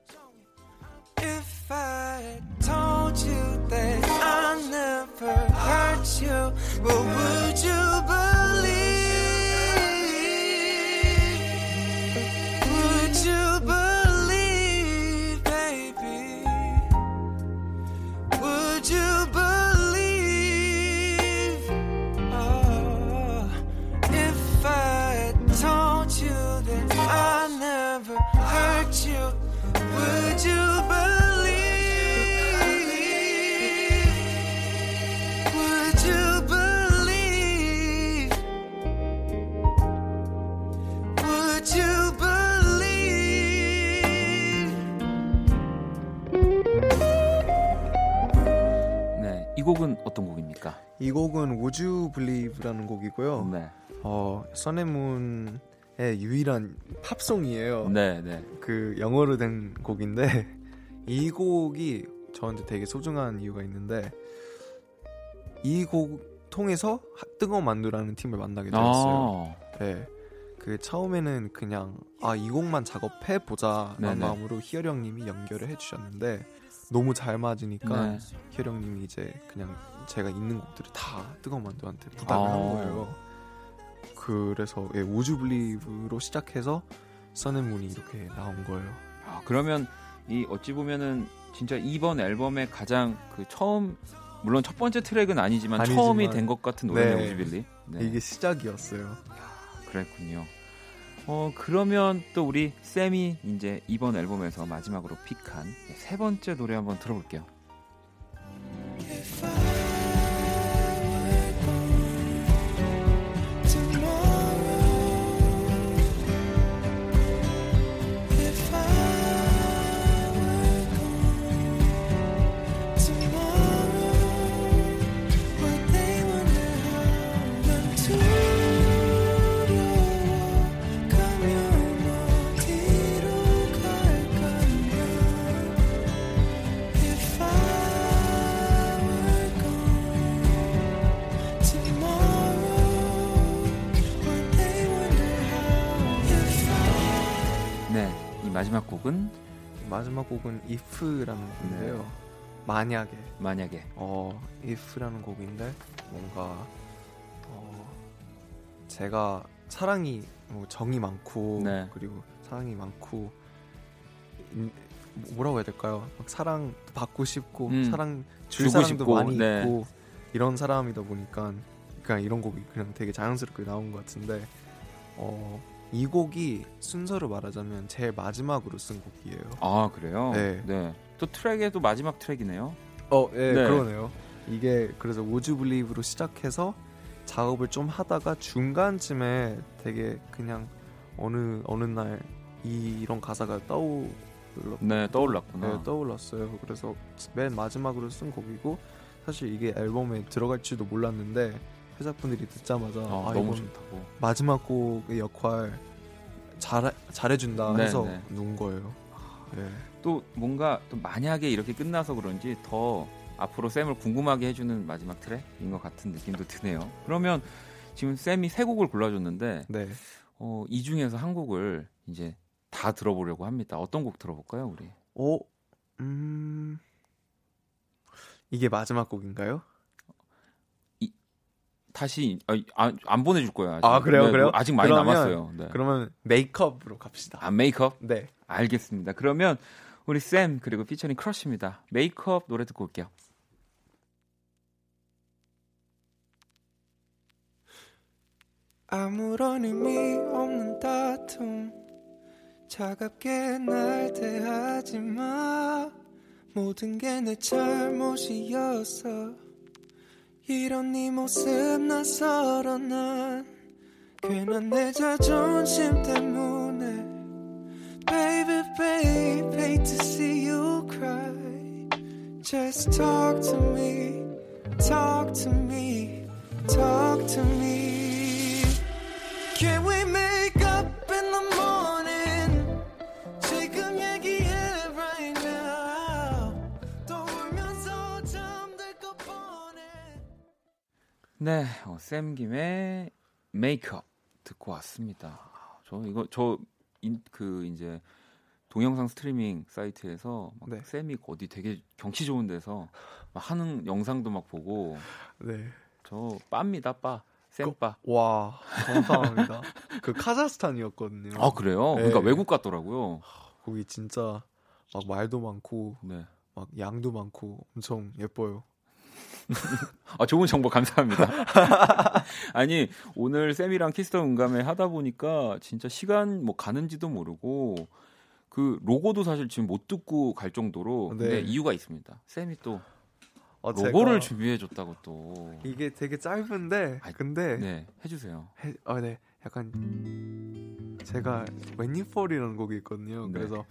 If I told you that I never hurt you, what would you believe? 곡은 어떤 곡입니까? 이 곡은 Would You Believe라는 곡이고요. 네. 어, 써네문의 유일한 팝송이에요. 네, 네. 그 영어로 된 곡인데 이 곡이 저한테 되게 소중한 이유가 있는데 이 곡 통해서 뜨거운 만두라는 팀을 만나게 되었어요. 아~ 네. 그 처음에는 그냥 아 이 곡만 작업해 보자라는 마음으로 희열 형님이 연결을 해주셨는데 너무 잘 맞으니까 네. 혈영님이 이제 그냥 제가 있는 곡들을 다 뜨거운 만두한테 부탁을 아. 한 거예요. 그래서 예, 우주블리브로 시작해서 써낸문이 이렇게 나온 거예요. 아, 그러면 이 어찌 보면은 진짜 이번 앨범의 가장 그 처음 물론 첫 번째 트랙은 아니지만, 아니지만 처음이 된 것 같은 노래네요, 네, 우주빌리. 네. 이게 시작이었어요. 야, 그랬군요. 어, 그러면 또 우리 쌤이 이제 이번 앨범에서 마지막으로 픽한 세 번째 노래 한번 들어볼게요. 곡은 If라는 곡인데요. 네. 만약에 만약에 어 If라는 곡인데 뭔가 어 제가 사랑이 뭐 정이 많고 네. 그리고 사랑이 많고 인, 뭐라고 해야 될까요? 막 사랑 받고 싶고 음, 사랑 줄 사랑도 싶고, 많이 네. 있고 이런 사람이다 보니까 그냥 이런 곡이 그냥 되게 자연스럽게 나온 것 같은데 어 이 곡이 순서로 말하자면 제일 마지막으로 쓴 곡이에요. 아 그래요? 네. 네. 또 트랙에도 마지막 트랙이네요. 어, 예, 네, 그러네요. 이게 그래서 오즈 블리브로 시작해서 작업을 좀 하다가 중간쯤에 되게 그냥 어느 어느 날 이, 이런 가사가 떠올 네, 떠올랐구나. 네, 떠올랐어요. 그래서 맨 마지막으로 쓴 곡이고 사실 이게 앨범에 들어갈지도 몰랐는데 회사분들이 듣자마자 어, 아, 너무 좋다고 마지막 곡의 역할 잘 잘해준다 네, 해서 네. 놓은 거예요. 네. 또 뭔가 또 만약에 이렇게 끝나서 그런지 더 앞으로 쌤을 궁금하게 해주는 마지막 트랙인 것 같은 느낌도 드네요. 그러면 지금 쌤이 세 곡을 골라줬는데 네. 어, 이 중에서 한 곡을 이제 다 들어보려고 합니다. 어떤 곡 들어볼까요, 우리? 어, 음, 이게 마지막 곡인가요? 다시 아, 아, 안 보내줄 거야. 아직. 아 그래요, 네, 그래요? 아직 많이 그러면, 남았어요. 네. 그러면 Make Up으로 갑시다. 아 Make Up? 네. 알겠습니다. 그러면 우리 샘 그리고 피처링 크러쉬입니다. Make Up 노래 듣고 올게요. 아무런 의미 없는 다툼 차갑게 날 대하지 마 모든 게 내 잘못이었어 이런 네 모습 낯설어 난 괜한 내 자존심 때문에 Baby babe hate to see you cry Just talk to me talk to me talk to me Can we make up in the morning 네, 어, 샘 김의 메이크업 듣고 왔습니다. 저 이거 저그 이제 동영상 스트리밍 사이트에서 막 네. 쌤이 어디 되게 경치 좋은 데서 막 하는 영상도 막 보고 네. 저 빠입니다 빠 쌤빠 그, 와 감사합니다 그 카자흐스탄이었거든요 아 그래요 네. 그러니까 외국 같더라고요 거기 진짜 막 말도 많고 네. 막 양도 많고 엄청 예뻐요 아, 좋은 정보 감사합니다. 아니, 오늘 샘이랑 Kiss the 음감회 하다 보니까 진짜 시간 뭐 가는지도 모르고 그 로고도 사실 지금 못 듣고 갈 정도로 네. 근데 이유가 있습니다. 샘이 또 어, 로고를 준비해 줬다고 또 이게 되게 짧은데 아, 근데 네 해주세요. 해, 어, 네 약간 제가 When You Fall이라는 곡이 있거든요. 네. 그래서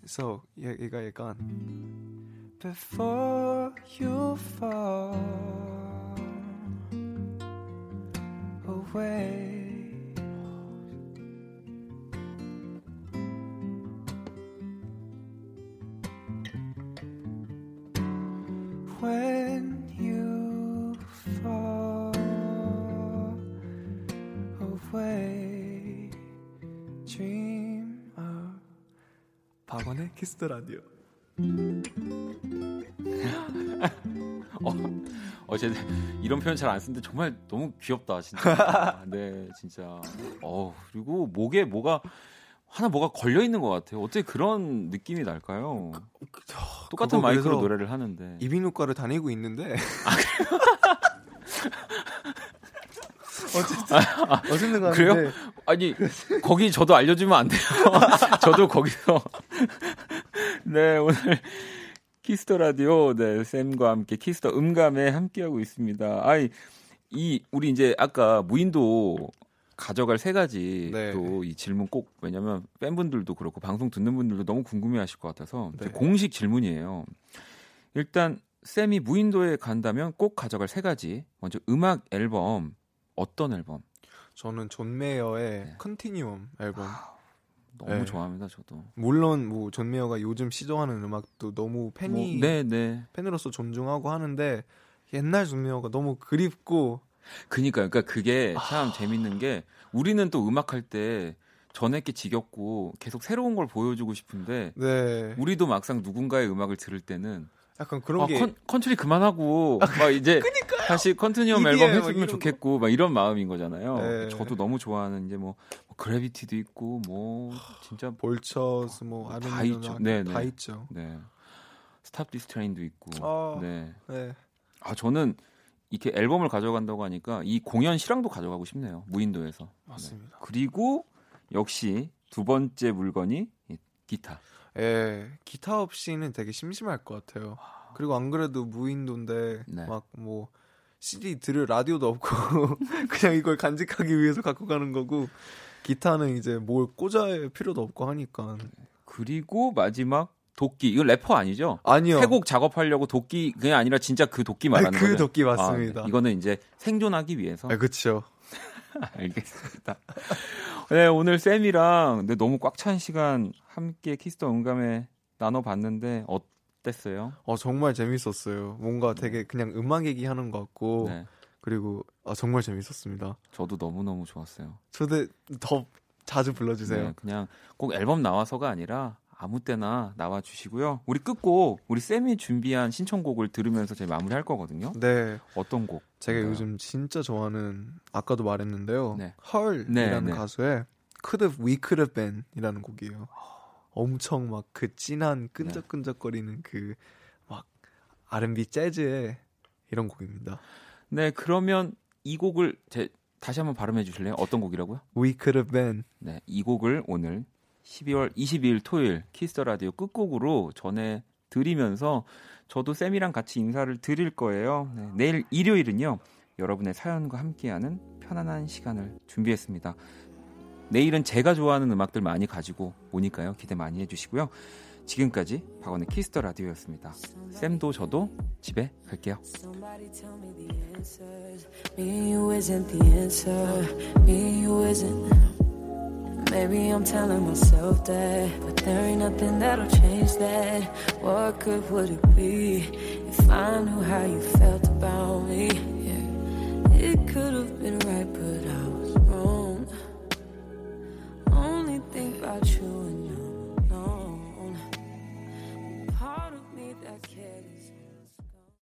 그래서 얘가 약간 before you fall away. When you fall away, dream of 박원의 키스터 라디오. 어, 어, 제 이런 표현 잘 안 쓰는데 정말 너무 귀엽다, 진짜. 네, 진짜. 어, 그리고 목에 뭐가 하나 뭐가 걸려 있는 것 같아요. 어떻게 그런 느낌이 날까요? 그, 그, 똑같은 마이크로 노래를 하는데 이비인후과를 다니고 있는데. 아, 어쨌든 아, 어쨌든 가 그래요? 아니 거기 저도 알려주면 안 돼요. 저도 거기서 네 오늘 Kiss the 라디오 네 샘과 함께 Kiss the 음감회 함께하고 있습니다. 아이 이 우리 이제 아까 무인도 가져갈 세 가지 네. 또이 질문 꼭 왜냐면 팬분들도 그렇고 방송 듣는 분들도 너무 궁금해하실 것 같아서 네. 공식 질문이에요. 일단 샘이 무인도에 간다면 꼭 가져갈 세 가지. 먼저 음악 앨범 어떤 앨범? 저는 존 메이어의 네. Continuum 앨범. 아, 너무 네. 좋아합니다, 저도. 물론 뭐 존 메이어가 요즘 시도하는 음악도 너무 팬이 뭐, 네, 네. 팬으로서 존중하고 하는데 옛날 존 메이어가 너무 그립고 그니까 그러니까 그게 참 아... 재밌는 게 우리는 또 음악 할 때 전에 게 지겹고 계속 새로운 걸 보여주고 싶은데 네. 우리도 막상 누군가의 음악을 들을 때는 약간 그런 아, 게 컨, 컨트리 그만하고 아, 막 이제 그러니까요. 다시 Continuum 앨범 했으면 좋겠고 막 이런 마음인 거잖아요. 네. 저도 너무 좋아하는 이제 뭐, 뭐 Gravity도 있고 뭐 진짜 Vultures 뭐다 있죠. 네, 다 네. 있죠. 네. Stop This Train도 있고. 아, 네. 네. 아 저는 이렇게 앨범을 가져간다고 하니까 이 공연 실황도 가져가고 싶네요. 무인도에서. 맞습니다. 네. 그리고 역시 두 번째 물건이 기타. 예, 기타 없이는 되게 심심할 것 같아요. 그리고 안 그래도 무인도인데 네. 막뭐 CD 들을 라디오도 없고 그냥 이걸 간직하기 위해서 갖고 가는 거고 기타는 이제 뭘 꽂아야 필요도 없고 하니까. 그리고 마지막 도끼 이거 래퍼 아니죠? 아니요. 태곡 작업하려고 도끼 그게 아니라 진짜 그 도끼 말하는 그 거죠? 그 도끼 맞습니다. 아, 네. 이거는 이제 생존하기 위해서. 아, 그렇죠. 알겠습니다. 네, 오늘 샘이랑 네, 너무 꽉 찬 시간 함께 Kiss the 음감회 나눠봤는데 어땠어요? 어, 정말 재밌었어요. 뭔가 네. 되게 그냥 음악 얘기하는 것 같고 네. 그리고 아, 정말 재밌었습니다. 저도 너무 너무 좋았어요. 저도 더 자주 불러주세요. 네, 그냥 꼭 앨범 나와서가 아니라 아무 때나 나와 주시고요. 우리 끝곡 우리 샘이 준비한 신청곡을 들으면서 저희 마무리할 거거든요. 네. 어떤 곡? 제가 뭔가요? 요즘 진짜 좋아하는 아까도 말했는데요. 네. H.E.R.이라는 네, 네. 가수의 Could Have We Could Have Been이라는 곡이에요. 엄청 막 그 진한 끈적끈적거리는 그 막 R&B 재즈의 이런 곡입니다. 네, 그러면 이 곡을 제 다시 한번 발음해 주실래요? 어떤 곡이라고요? We Could Have Been. 네, 이 곡을 오늘 12월 22일 토요일 Kiss the 라디오 끝곡으로 전해 드리면서 저도 샘이랑 같이 인사를 드릴 거예요. 네, 내일 일요일은요. 여러분의 사연과 함께하는 편안한 시간을 준비했습니다. 내일은 제가 좋아하는 음악들 많이 가지고 오니까요. 기대 많이 해주시고요. 지금까지 박원의 Kiss the 라디오였습니다. 샘도 저도 집에 갈게요. Maybe I'm telling myself that, but there ain't nothing that'll change that. What good would it be if I knew how you felt about me? Yeah. It could have been right, but I was wrong. Only think about you